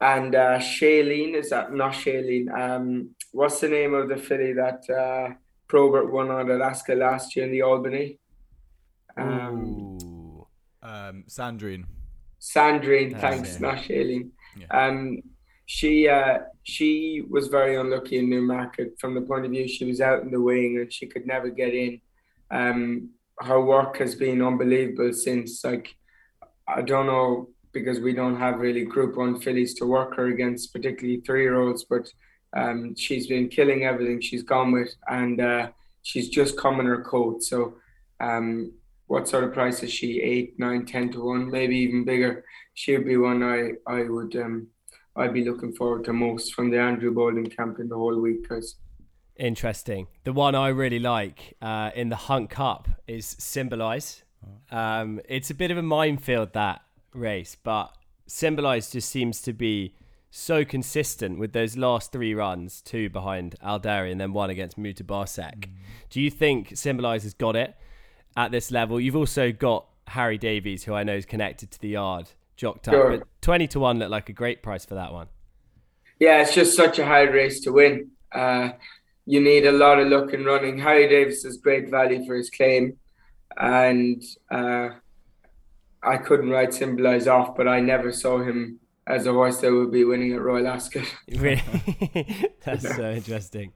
and uh, Shailene is that not Shailene? Um, what's the name of the filly that uh, Probert won on Alaska last year in the Albany? Um, Ooh. um Sandrine. Sandrine, thanks, not Shailene. Yeah. Um, she uh, she was very unlucky in Newmarket from the point of view she was out in the wing and she could never get in. Um, her work has been unbelievable since like I don't know because we don't have really Group One fillies to work her against, particularly three year olds. But um, she's been killing everything she's gone with, and uh, she's just come in her coat. So, um, what sort of price is she? Eight, nine, ten to one, maybe even bigger. She would be one I I would um, I'd be looking forward to most from the Andrew Balding camp in the whole week because. Interesting. The one I really like uh, in the Hunt Cup is Symbolize. Um, it's a bit of a minefield that race, but Symbolize just seems to be so consistent with those last three runs, two behind Aldari and then one against Mutabarsek. Mm. Do you think Symbolize has got it at this level? You've also got Harry Davies, who I know is connected to the yard jocked up. Sure. But 20 to 1 looked like a great price for that one. Yeah, it's just such a hard race to win. Uh, you need a lot of luck in running. Harry Davies is great value for his claim. And uh, I couldn't write Symbolize off, but I never saw him as a horse that would be winning at Royal Ascot. really? That's yeah. so interesting.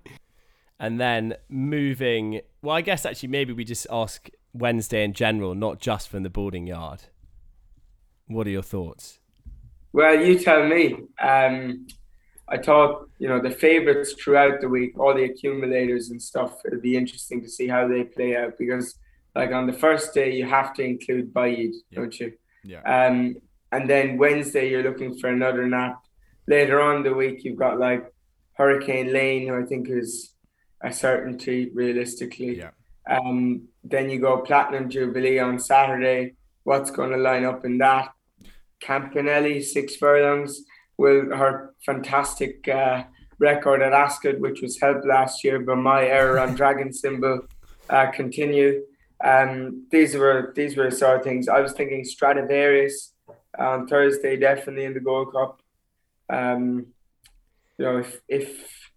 And then moving, well, I guess actually maybe we just ask Wednesday in general, not just from the Balding yard. What are your thoughts? Well, you tell me. Um, I thought, you know, the favourites throughout the week, all the accumulators and stuff, it'll be interesting to see how they play out because, like, on the first day, you have to include Baaeed, yeah. don't you? Yeah. Um, and then Wednesday, you're looking for another nap. Later on the week, you've got like Hurricane Lane, who I think is a certainty realistically. Yeah. Um, then you go Platinum Jubilee on Saturday. What's going to line up in that? Campanelle, six furlongs, will her fantastic uh, record at Ascot, which was helped last year by my error on Dragon Symbol, uh, continue. Um, these were these were sort of things I was thinking. Stradivarius on Thursday, definitely in the Gold Cup. Um, you know, if if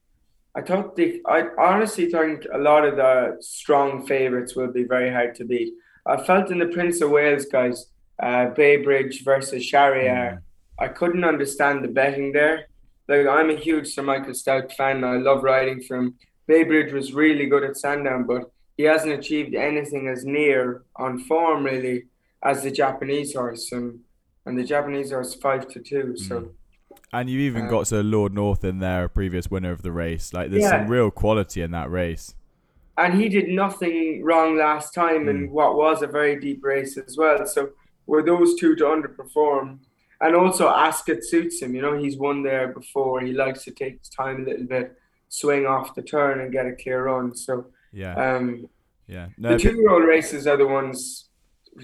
I thought the I honestly think a lot of the strong favourites will be very hard to beat. I felt in the Prince of Wales guys uh, Baybridge versus Shahryar. Mm. I couldn't understand the betting there. Like I'm a huge Sir Michael Stoute fan. I love riding for him. Baybridge was really good at Sandown, but he hasn't achieved anything as near on form really as the Japanese horse, and and the Japanese horse five to two. So And you even Uh, got Sir Lord North in there, a previous winner of the race. Like there's Yeah. some real quality in that race. and he did nothing wrong last time in Mm. what was a very deep race as well. So were those two to underperform, and also Ascot suits him. You know, he's won there before. He likes to take his time a little bit, swing off the turn, and get a clear run. So Yeah, um, yeah. the two-year-old races are the ones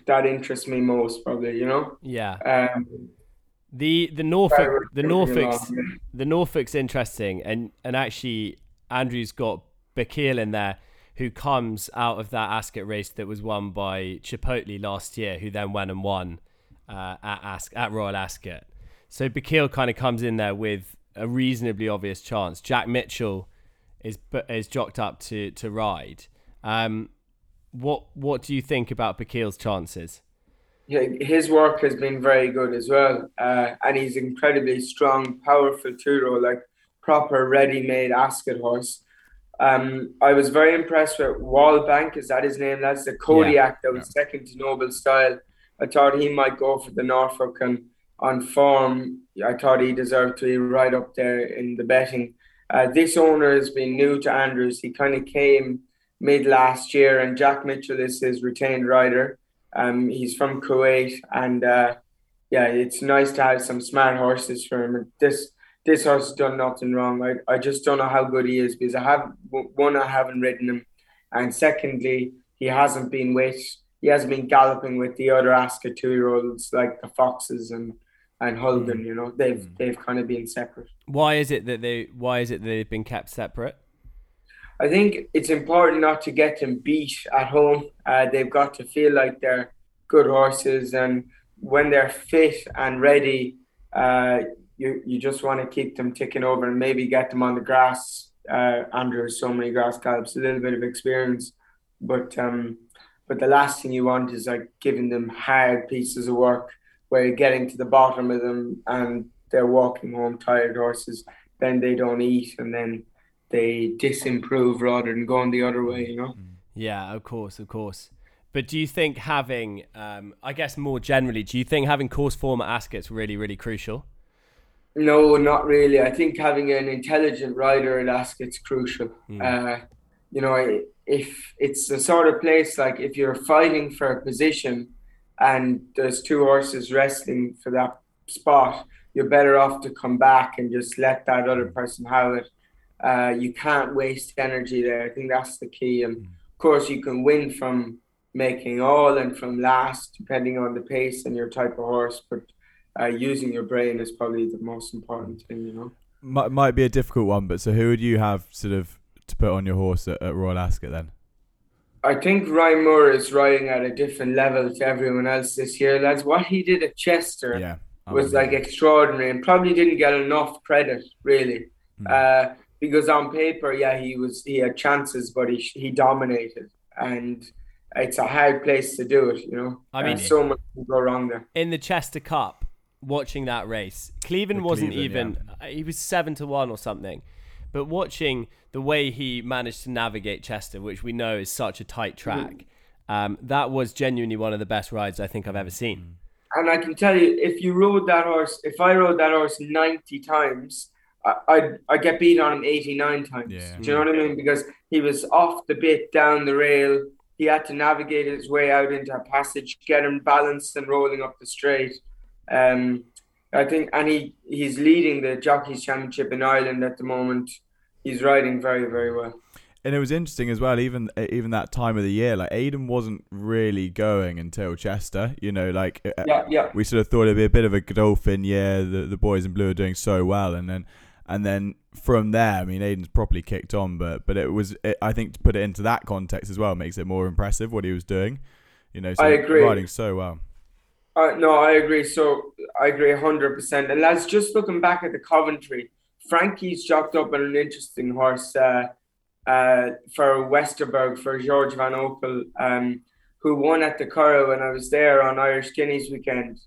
that interests me most, probably. You know. Yeah. Um, The the Norfolk the Norfolk's the Norfolk's interesting, and and actually Andrew's got Bakil in there, who comes out of that Ascot race that was won by Chipotle last year, who then went and won uh, at Ask at Royal Ascot. So Bakil kind of comes in there with a reasonably obvious chance. Jack Mitchell is is jocked up to to ride. Um, what what do you think about Bakil's chances? Yeah, his work has been very good as well, uh, and he's incredibly strong, powerful two-year-old, like proper ready-made Ascot horse. Um, I was very impressed with Wallbank. Is that his name? That's the Kodiak that was second to Noble Style. I thought he might go for the Norfolk, and on form, I thought he deserved to be right up there in the betting. Uh, this owner has been new to Andrews. He kind of came mid last year, and Jack Mitchell is his retained rider. Um, he's from Kuwait, and uh, yeah, it's nice to have some smart horses for him. This this horse has done nothing wrong. I, I just don't know how good he is because I have one I haven't ridden him, and secondly, he hasn't been with he hasn't been galloping with the other Ascot two year olds like the Foxes and and Hulgan. You know, they've they've kind of been separate. Why is it that they why is it that they've been kept separate? I think it's important not to get them beat at home. Uh, they've got to feel like they're good horses, and when they're fit and ready, uh, you you just want to keep them ticking over and maybe get them on the grass. Uh, under so many grass gallops, a little bit of experience, but um, but the last thing you want is like giving them hard pieces of work where you're getting to the bottom of them and they're walking home tired horses. Then they don't eat, and then they disimprove rather than going the other way, you know? Yeah, of course, of course. But do you think having, um, I guess more generally, do you think having course form at Ascot's really, really crucial? No, not really. I think having an intelligent rider at Ascot's crucial. Uh, you know, if it's the sort of place like if you're fighting for a position and there's two horses wrestling for that spot, you're better off to come back and just let that other person have it. Uh, you can't waste energy there. I think that's the key. And of course, you can win from making all and from last, depending on the pace and your type of horse. But uh, using your brain is probably the most important thing, you know. might might be a difficult one, but so who would you have sort of to put on your horse at, at Royal Ascot then? I think Ryan Moore is riding at a different level to everyone else this year, lads. What he did at Chester Yeah, was like extraordinary and probably didn't get enough credit, really. Hmm. Uh, because on paper, yeah, he was he had chances, but he he dominated, and it's a hard place to do it. You know, I mean, Uh, so much can go wrong there. In the Chester Cup, watching that race, Cleveland The wasn't Cleveland, even, uh, he was seven to one or something. But watching the way he managed to navigate Chester, which we know is such a tight track, um, that was genuinely one of the best rides I think I've ever seen. And I can tell you, if you rode that horse, if I rode that horse ninety times, I I'd, I'd get beat on him eighty nine times. Yeah. Do you know what I mean? Because he was off the bit down the rail. He had to navigate his way out into a passage, get him balanced and rolling up the straight. Um, I think, and he he's leading the Jockeys Championship in Ireland at the moment. He's riding very very well. And it was interesting as well, even even that time of the year, like Aidan wasn't really going until Chester. You know, like uh, Yeah, yeah. we sort of thought it'd be a bit of a Godolphin year. The the boys in blue are doing so well, and then and then from there, I mean, Aidan's properly kicked on. But but it was, it, I think, to put it into that context as well, makes it more impressive what he was doing. You know, so I agree. riding so well. Uh, no, I agree. So I agree hundred percent. And lads, just looking back at the Coventry, Frankie's jocked up on an interesting horse uh, uh, for Westerberg for George von Opel, um, who won at the Curragh when I was there on Irish Guineas weekend,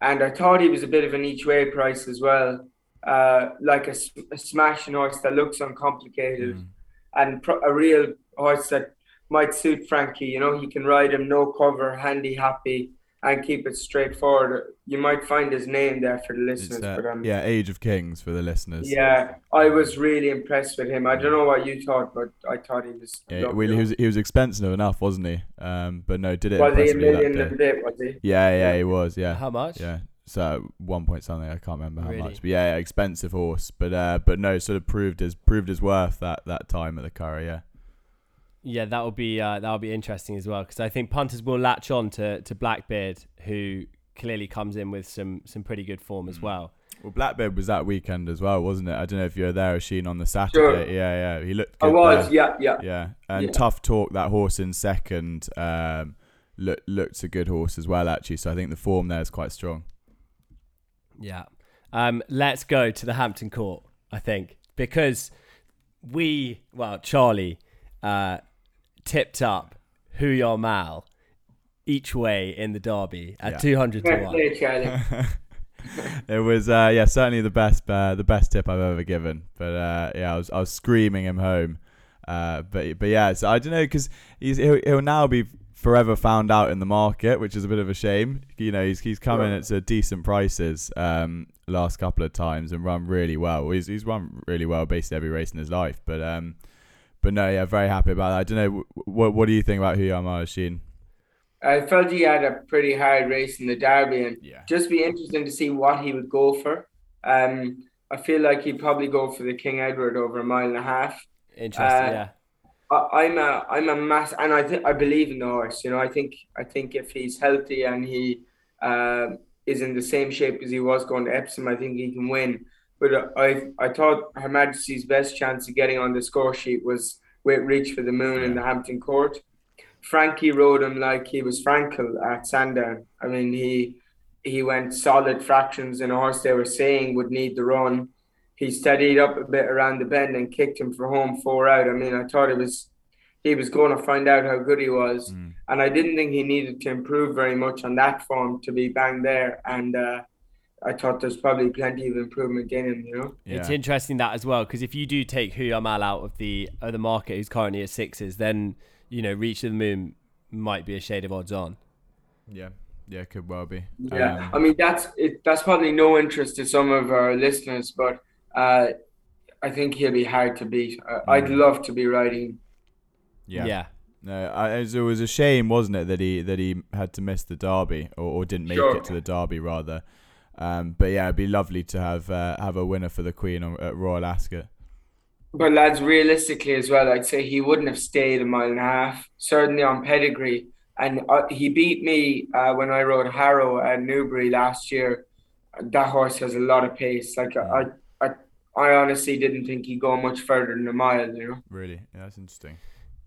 and I thought he was a bit of an each way price as well, uh, like a, a smashing horse that looks uncomplicated Mm. and pro- a real horse that might suit Frankie. You know, he can ride him no cover, handy, happy, and keep it straightforward. You might find his name there for the listeners, uh, but um, yeah, Age of Kings for the listeners. yeah, I was really impressed with him. I don't know what you thought, but I thought he was. Yeah, well, he was he was expensive enough, wasn't he? Um, but no, did it was he a impressively that million day. and a bit? Was he? Yeah, yeah, Yeah. he was. Yeah, How much? yeah. So one point something. I can't remember how Really? much, but yeah, yeah, expensive horse. But uh, but no, sort of proved his proved his worth that that time at the Curragh. Yeah, Yeah, that will be uh, that will be interesting as well because I think punters will latch on to, to Blackbeard, who clearly comes in with some some pretty good form as Mm. well. well, Blackbeard was that weekend as well, wasn't it? I don't know if you were there, Sheen, on the Saturday. Sure. Yeah, yeah, he looked. I Good was. there. Yeah, yeah. Yeah, and Yeah. tough talk. That horse in second um, look, looked a good horse as well, actually. So I think the form there is quite strong. Yeah. Um, let's go to the Hampton Court, I think, because we, well, Charlie, uh, tipped up Hoo Ya Mal each way in the derby at Yeah. 200 to 1. Charlie. it was uh, yeah certainly the best uh, the best tip I've ever given. But uh, yeah, I was I was screaming him home. Uh, but but yeah, so I don't know because he's he'll, he'll now be forever found out in the market, which is a bit of a shame. You know, he's he's come in at uh, decent prices um last couple of times and run really well. Well, He's he's run really well basically every race in his life. But um but no, yeah, very happy about that. I don't know what what do you think about Hoo Ya Mal Sheen? I felt he had a pretty hard race in the Derby, and Yeah. just be interesting to see what he would go for. Um, I feel like he'd probably go for the King Edward over a mile and a half. Interesting, Uh, yeah. I, I'm a I'm a mass, and I think I believe in the horse. You know, I think I think if he's healthy and he um is in the same shape as he was going to Epsom, I think he can win. But I I thought Her Majesty's best chance of getting on the score sheet was with Reach for the Moon in the Hampton Court. Frankie rode him like he was Frankel at Sandown. I mean, he he went solid fractions in a horse they were saying would need the run. He steadied up a bit around the bend and kicked him for home four out. I mean, I thought it was he was going to find out how good he was, Mm. and I didn't think he needed to improve very much on that form to be bang there. And uh, I thought there's probably plenty of improvement in him. You know. It's interesting that as well because if you do take Hoo Ya Mal out of the of the market, who's currently at sixes, then you know Reach for the Moon might be a shade of odds on. Yeah. Yeah, could well be. Yeah, Um, I mean that's it. That's probably no interest to some of our listeners, but uh, I think he'll be hard to beat. Uh, I'd Mm. love to be riding. yeah. yeah. No, I, it was- a shame, wasn't it, that he that he had to miss the derby or, or didn't make Sure. it to the derby rather. Um, but yeah, it'd be lovely to have uh, have a winner for the Queen at Royal Ascot. But lads, realistically as well, I'd say he wouldn't have stayed a mile and a half. Certainly on pedigree, and uh, he beat me uh, when I rode Harrow at Newbury last year. That horse has a lot of pace. Like I, I, I honestly didn't think he'd go much further than a mile. You know. Really, yeah, that's interesting.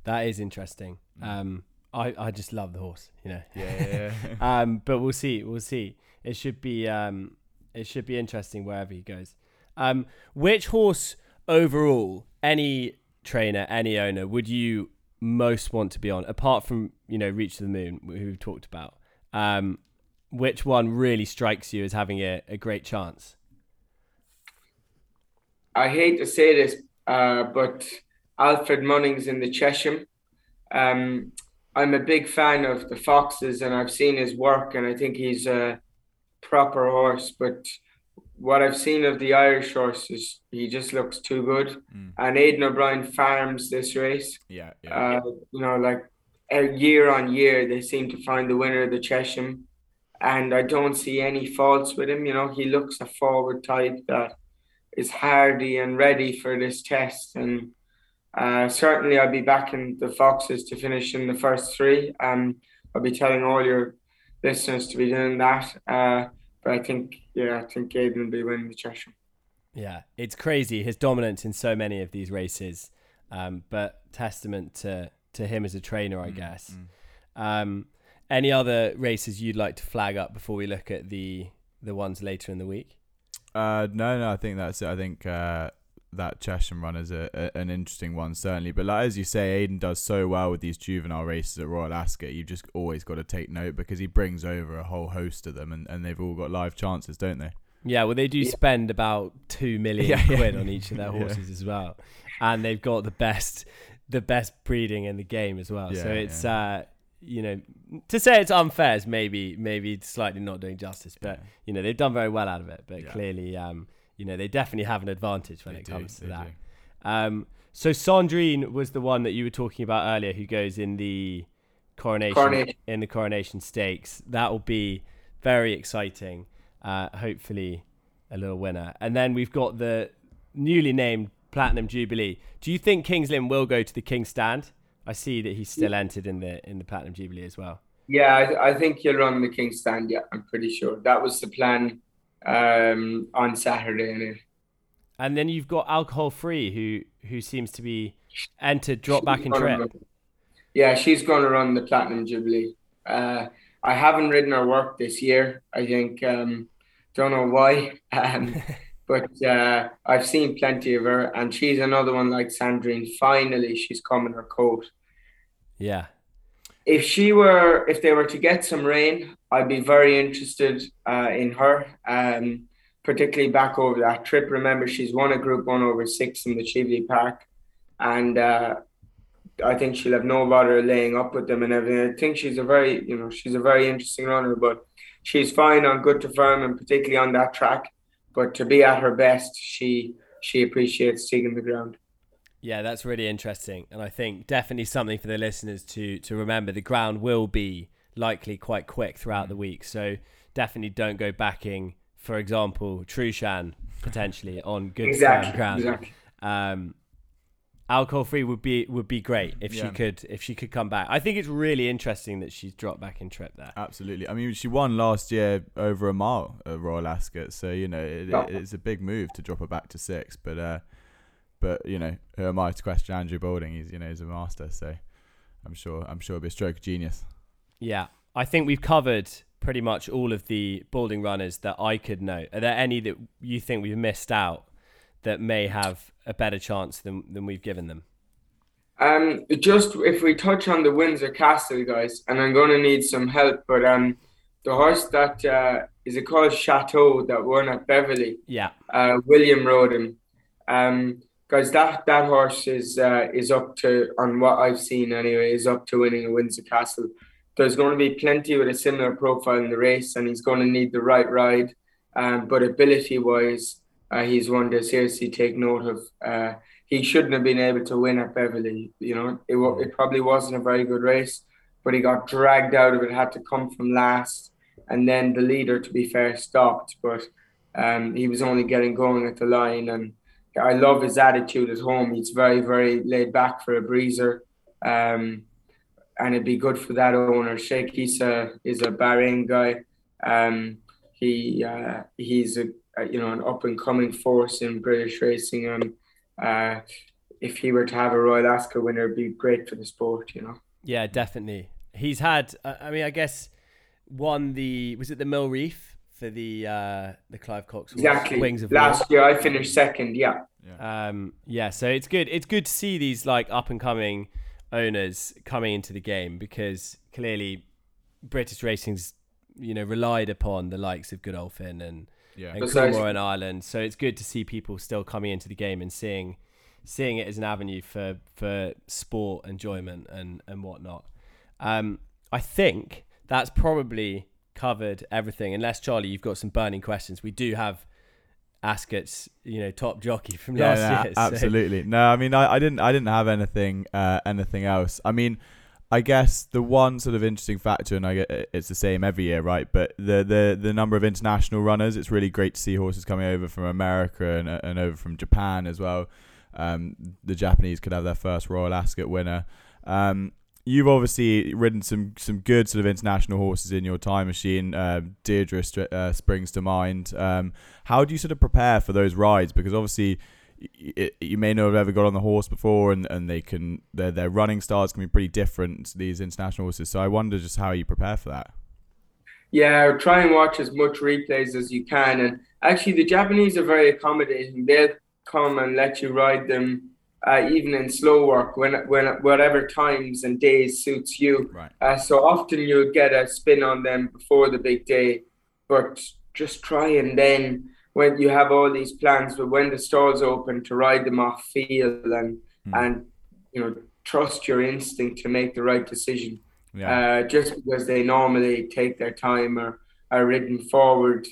That is interesting. Mm. Um, I, I just love the horse, you know. Yeah, yeah, um, but we'll see. We'll see. It should be um, it should be interesting wherever he goes. Um, which horse overall, any trainer, any owner, would you most want to be on, apart from you know Reach for the Moon, who we've talked about? Um, which one really strikes you as having a, a great chance? I hate to say this, uh, but Alfred Munnings in the Chesham. Um, I'm a big fan of the Foxes, and I've seen his work, and I think he's a proper horse. But what I've seen of the Irish horses, he just looks too good. Mm. And Aidan O'Brien farms this race. yeah, yeah. Uh, you know, like uh, year on year, they seem to find the winner of the Chesham, and I don't see any faults with him. You know, he looks a forward type that is hardy and ready for this test, and uh, certainly I'll be backing the Foxes to finish in the first three. Um, I'll be telling all your listeners to be doing that. Uh, but I think, yeah, I think Aidan will be winning the Chesham. Yeah, it's crazy his dominance in so many of these races, um, but testament to to him as a trainer, I Mm, guess. mm. Um, any other races you'd like to flag up before we look at the the ones later in the week? Uh, no, no, I think that's it. I think uh, that Chesham run is a, a, an interesting one certainly. But like as you say, Aidan does so well with these juvenile races at Royal Ascot. You've just always got to take note because he brings over a whole host of them, and, and they've all got live chances, don't they? Yeah, well, they do Yeah. spend about two million Yeah, yeah. quid on each of their Yeah. horses as well, and they've got the best, the best breeding in the game as well. so Yeah, it's, uh, you know, to say it's unfair is maybe maybe slightly not doing justice, but Yeah. you know they've done very well out of it. But Yeah. clearly, um, you know, they definitely have an advantage when They it do, comes to they that. Um, so Sandrine was the one that you were talking about earlier, who goes in the coronation, Coronation. in the coronation stakes. That will be very exciting. Uh, hopefully, a little winner. And then we've got the newly named Platinum Jubilee. Do you think Kings Lynn will go to the King's Stand? I see that he's still entered in the in the Platinum Jubilee as well. Yeah, I, I think he'll run the King's Stand. Yeah, I'm pretty sure that was the plan um, on Saturday. Anyway. And then you've got Alcohol Free, who who seems to be entered drop back and trip. run- Yeah, she's going to run the Platinum Jubilee. Uh, I haven't ridden her work this year. I think um, don't know why, um, but uh, I've seen plenty of her, and she's another one like Sandrine. Finally, she's coming her coat. Yeah, If she were, if they were to get some rain, I'd be very interested uh, in her. Um, particularly back over that trip. Remember, she's won a Group One over six in the Cheveley Park, and uh, I think she'll have no bother laying up with them and everything. I think she's a very, you know, she's a very interesting runner, but she's fine on good to firm and particularly on that track. But to be at her best, she she appreciates taking the ground. Yeah, that's really interesting, and I think definitely something for the listeners to to remember. The ground will be likely quite quick throughout the week, so definitely don't go backing, for example, Trueshan potentially on good Exactly. ground. Exactly. Um, alcohol free would be would be great if she could if she could come back. I think it's really interesting that she's dropped back in trip there. Absolutely. I mean, she won last year over a mile at Royal Ascot, so you know it, Yeah. it's a big move to drop her back to six. But uh, but you know, who am I to question Andrew Balding? He's you know he's a master, so I'm sure I'm sure it'll be a stroke of genius. Yeah, I think we've covered pretty much all of the balding runners that I could know. Are there any that you think we've missed out that may have a better chance than than we've given them? Um, just if we touch on the Windsor Castle, guys, and I'm going to need some help, but um, the horse that uh, is it called Chateau that won at Beverley, Yeah, uh, William rode him. Um, guys, that that horse is uh, is up to on what I've seen anyway is up to winning a Windsor Castle. There's going to be plenty with a similar profile in the race, and he's going to need the right ride. Um, but ability wise, uh, he's one to seriously take note of. Uh, he shouldn't have been able to win at Beverley. You know, it it probably wasn't a very good race, but he got dragged out of it. Had to come from last, and then the leader, to be fair, stopped. But um, he was only getting going at the line, and I love his attitude at home. He's very, very laid back for a breezer, um, and it'd be good for that owner. Sheikh Issa is a Bahrain guy. Um, he uh, he's a, you know an up and coming force in British racing, and uh, if he were to have a Royal Ascot winner, it'd be great for the sport. You know. yeah, definitely. He's had. Uh, I mean, I guess won the was it the Mill Reef for the uh the Clive Cox Exactly. Wings of War. Last year, I finished second. Yeah. Um, yeah, so it's good. It's good to see these like up and coming owners coming into the game because clearly British racing's you know relied upon the likes of Godolphin and Yeah. and Precisely. Coolmore and Ireland. So it's good to see people still coming into the game and seeing seeing it as an avenue for for sport enjoyment and and whatnot. Um, I think that's probably covered everything. Unless Charlie, you've got some burning questions. We do have Ascot's you know top jockey from Yeah, last no, year. so- absolutely. No, I mean, I, I didn't, I didn't have anything, uh, anything else. I mean, I guess the one sort of interesting factor, and I get it's the same every year, right? But the the the number of international runners, it's really great to see horses coming over from America and and over from Japan as well. Um, the Japanese could have their first Royal Ascot winner. Um, you've obviously ridden some some good sort of international horses in your time machine. Uh, Deirdre uh, springs to mind. Um, how do you sort of prepare for those rides? Because obviously, you may not have ever got on the horse before, and, and they can their their running styles can be pretty different these international horses. So I wonder just how you prepare for that. Yeah, try and watch as much replays as you can. And actually, the Japanese are very accommodating. They'll come and let you ride them, uh, even in slow work, when when whatever times and days suits you. Right. Uh, so often you'll get a spin on them before the big day, but just try and then when you have all these plans, but when the stall's open, to ride them off field and Hmm. and you know trust your instinct to make the right decision. Yeah. Uh, just because they normally take their time or are ridden forward,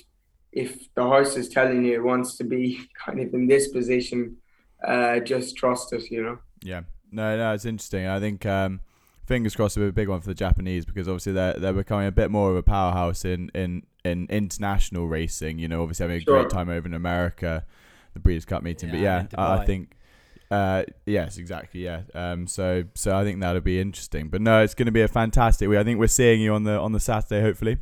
if the horse is telling you it wants to be kind of in this position, uh, just trust it. You know. Yeah. No, no, it's interesting. I think um, fingers crossed will be a big one for the Japanese because obviously they're they're becoming a bit more of a powerhouse in in, in international racing. You know, obviously having a Sure. great time over in America, the Breeders' Cup meeting. but Yeah, yeah, I, I think. Uh, yes, exactly. Yeah. Um. So, so I think that'll be interesting. But no, it's going to be a fantastic week. I think we're seeing you on the on the Saturday, hopefully.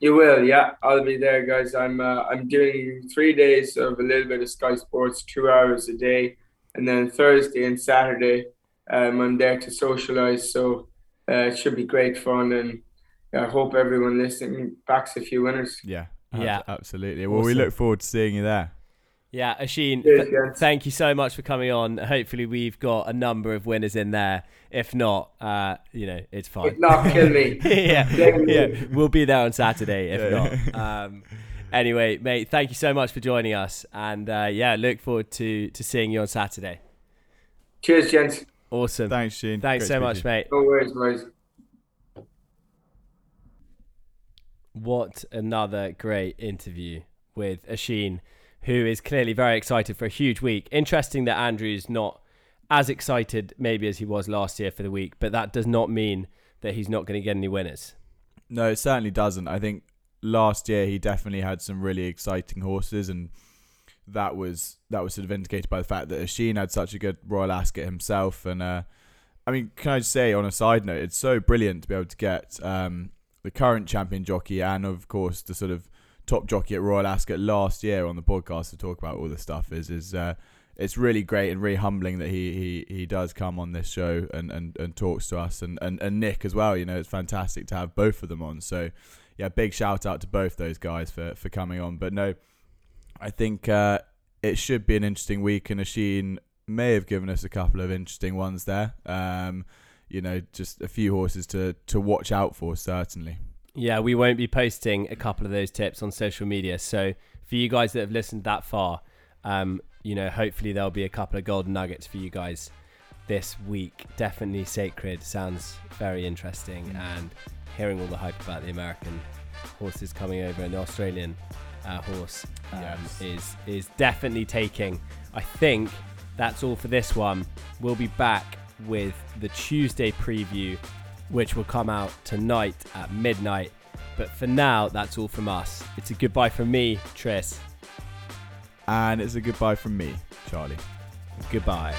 You will, yeah. I'll be there, guys. I'm uh, I'm doing three days of a little bit of Sky Sports, two hours a day, and then Thursday and Saturday, um, I'm there to socialize. So uh, it should be great fun, and I hope everyone listening backs a few winners. Yeah. ab- Yeah. Absolutely. Well, we look forward to seeing you there. Yeah, Oisin, th- thank you so much for coming on. Hopefully, we've got a number of winners in there. If not, uh, you know, it's fine. If not, kill me. yeah, yeah, we'll be there on Saturday. If Yeah. not, um, anyway, mate, thank you so much for joining us, and uh, yeah, look forward to to seeing you on Saturday. Cheers, gents. Awesome. Thanks, Sheen. Thanks Great so much, you. mate. No worries, boys. What another great interview with Oisin, who is clearly very excited for a huge week. Interesting that Andrew's not as excited maybe as he was last year for the week, but that does not mean that he's not going to get any winners. No, it certainly doesn't. I think last year he definitely had some really exciting horses, and that was that was sort of indicated by the fact that Oisin had such a good Royal Ascot himself. And uh, I mean, can I just say on a side note, it's so brilliant to be able to get um, the current champion jockey and of course the sort of top jockey at Royal Ascot last year on the podcast to talk about all this stuff. Is is uh, it's really great and really humbling that he, he, he does come on this show and, and, and talks to us and, and, and Nick as well. You know, it's fantastic to have both of them on. So, yeah, big shout out to both those guys for, for coming on. But no, I think uh, it should be an interesting week, and Oisin may have given us a couple of interesting ones there. Um, you know, just a few horses to, to watch out for, certainly. Yeah, we won't be posting a couple of those tips on social media. So for you guys that have listened that far, um, you know, hopefully there'll be a couple of golden nuggets for you guys this week. Definitely sacred sounds very interesting, and hearing all the hype about the American horses coming over and the Australian uh, horse um, Yes. is is definitely taking. I think that's all for this one. We'll be back with the Tuesday preview, which will come out tonight at midnight. But for now, that's all from us. It's a goodbye from me, Tris. And it's a goodbye from me, Charlie. Goodbye.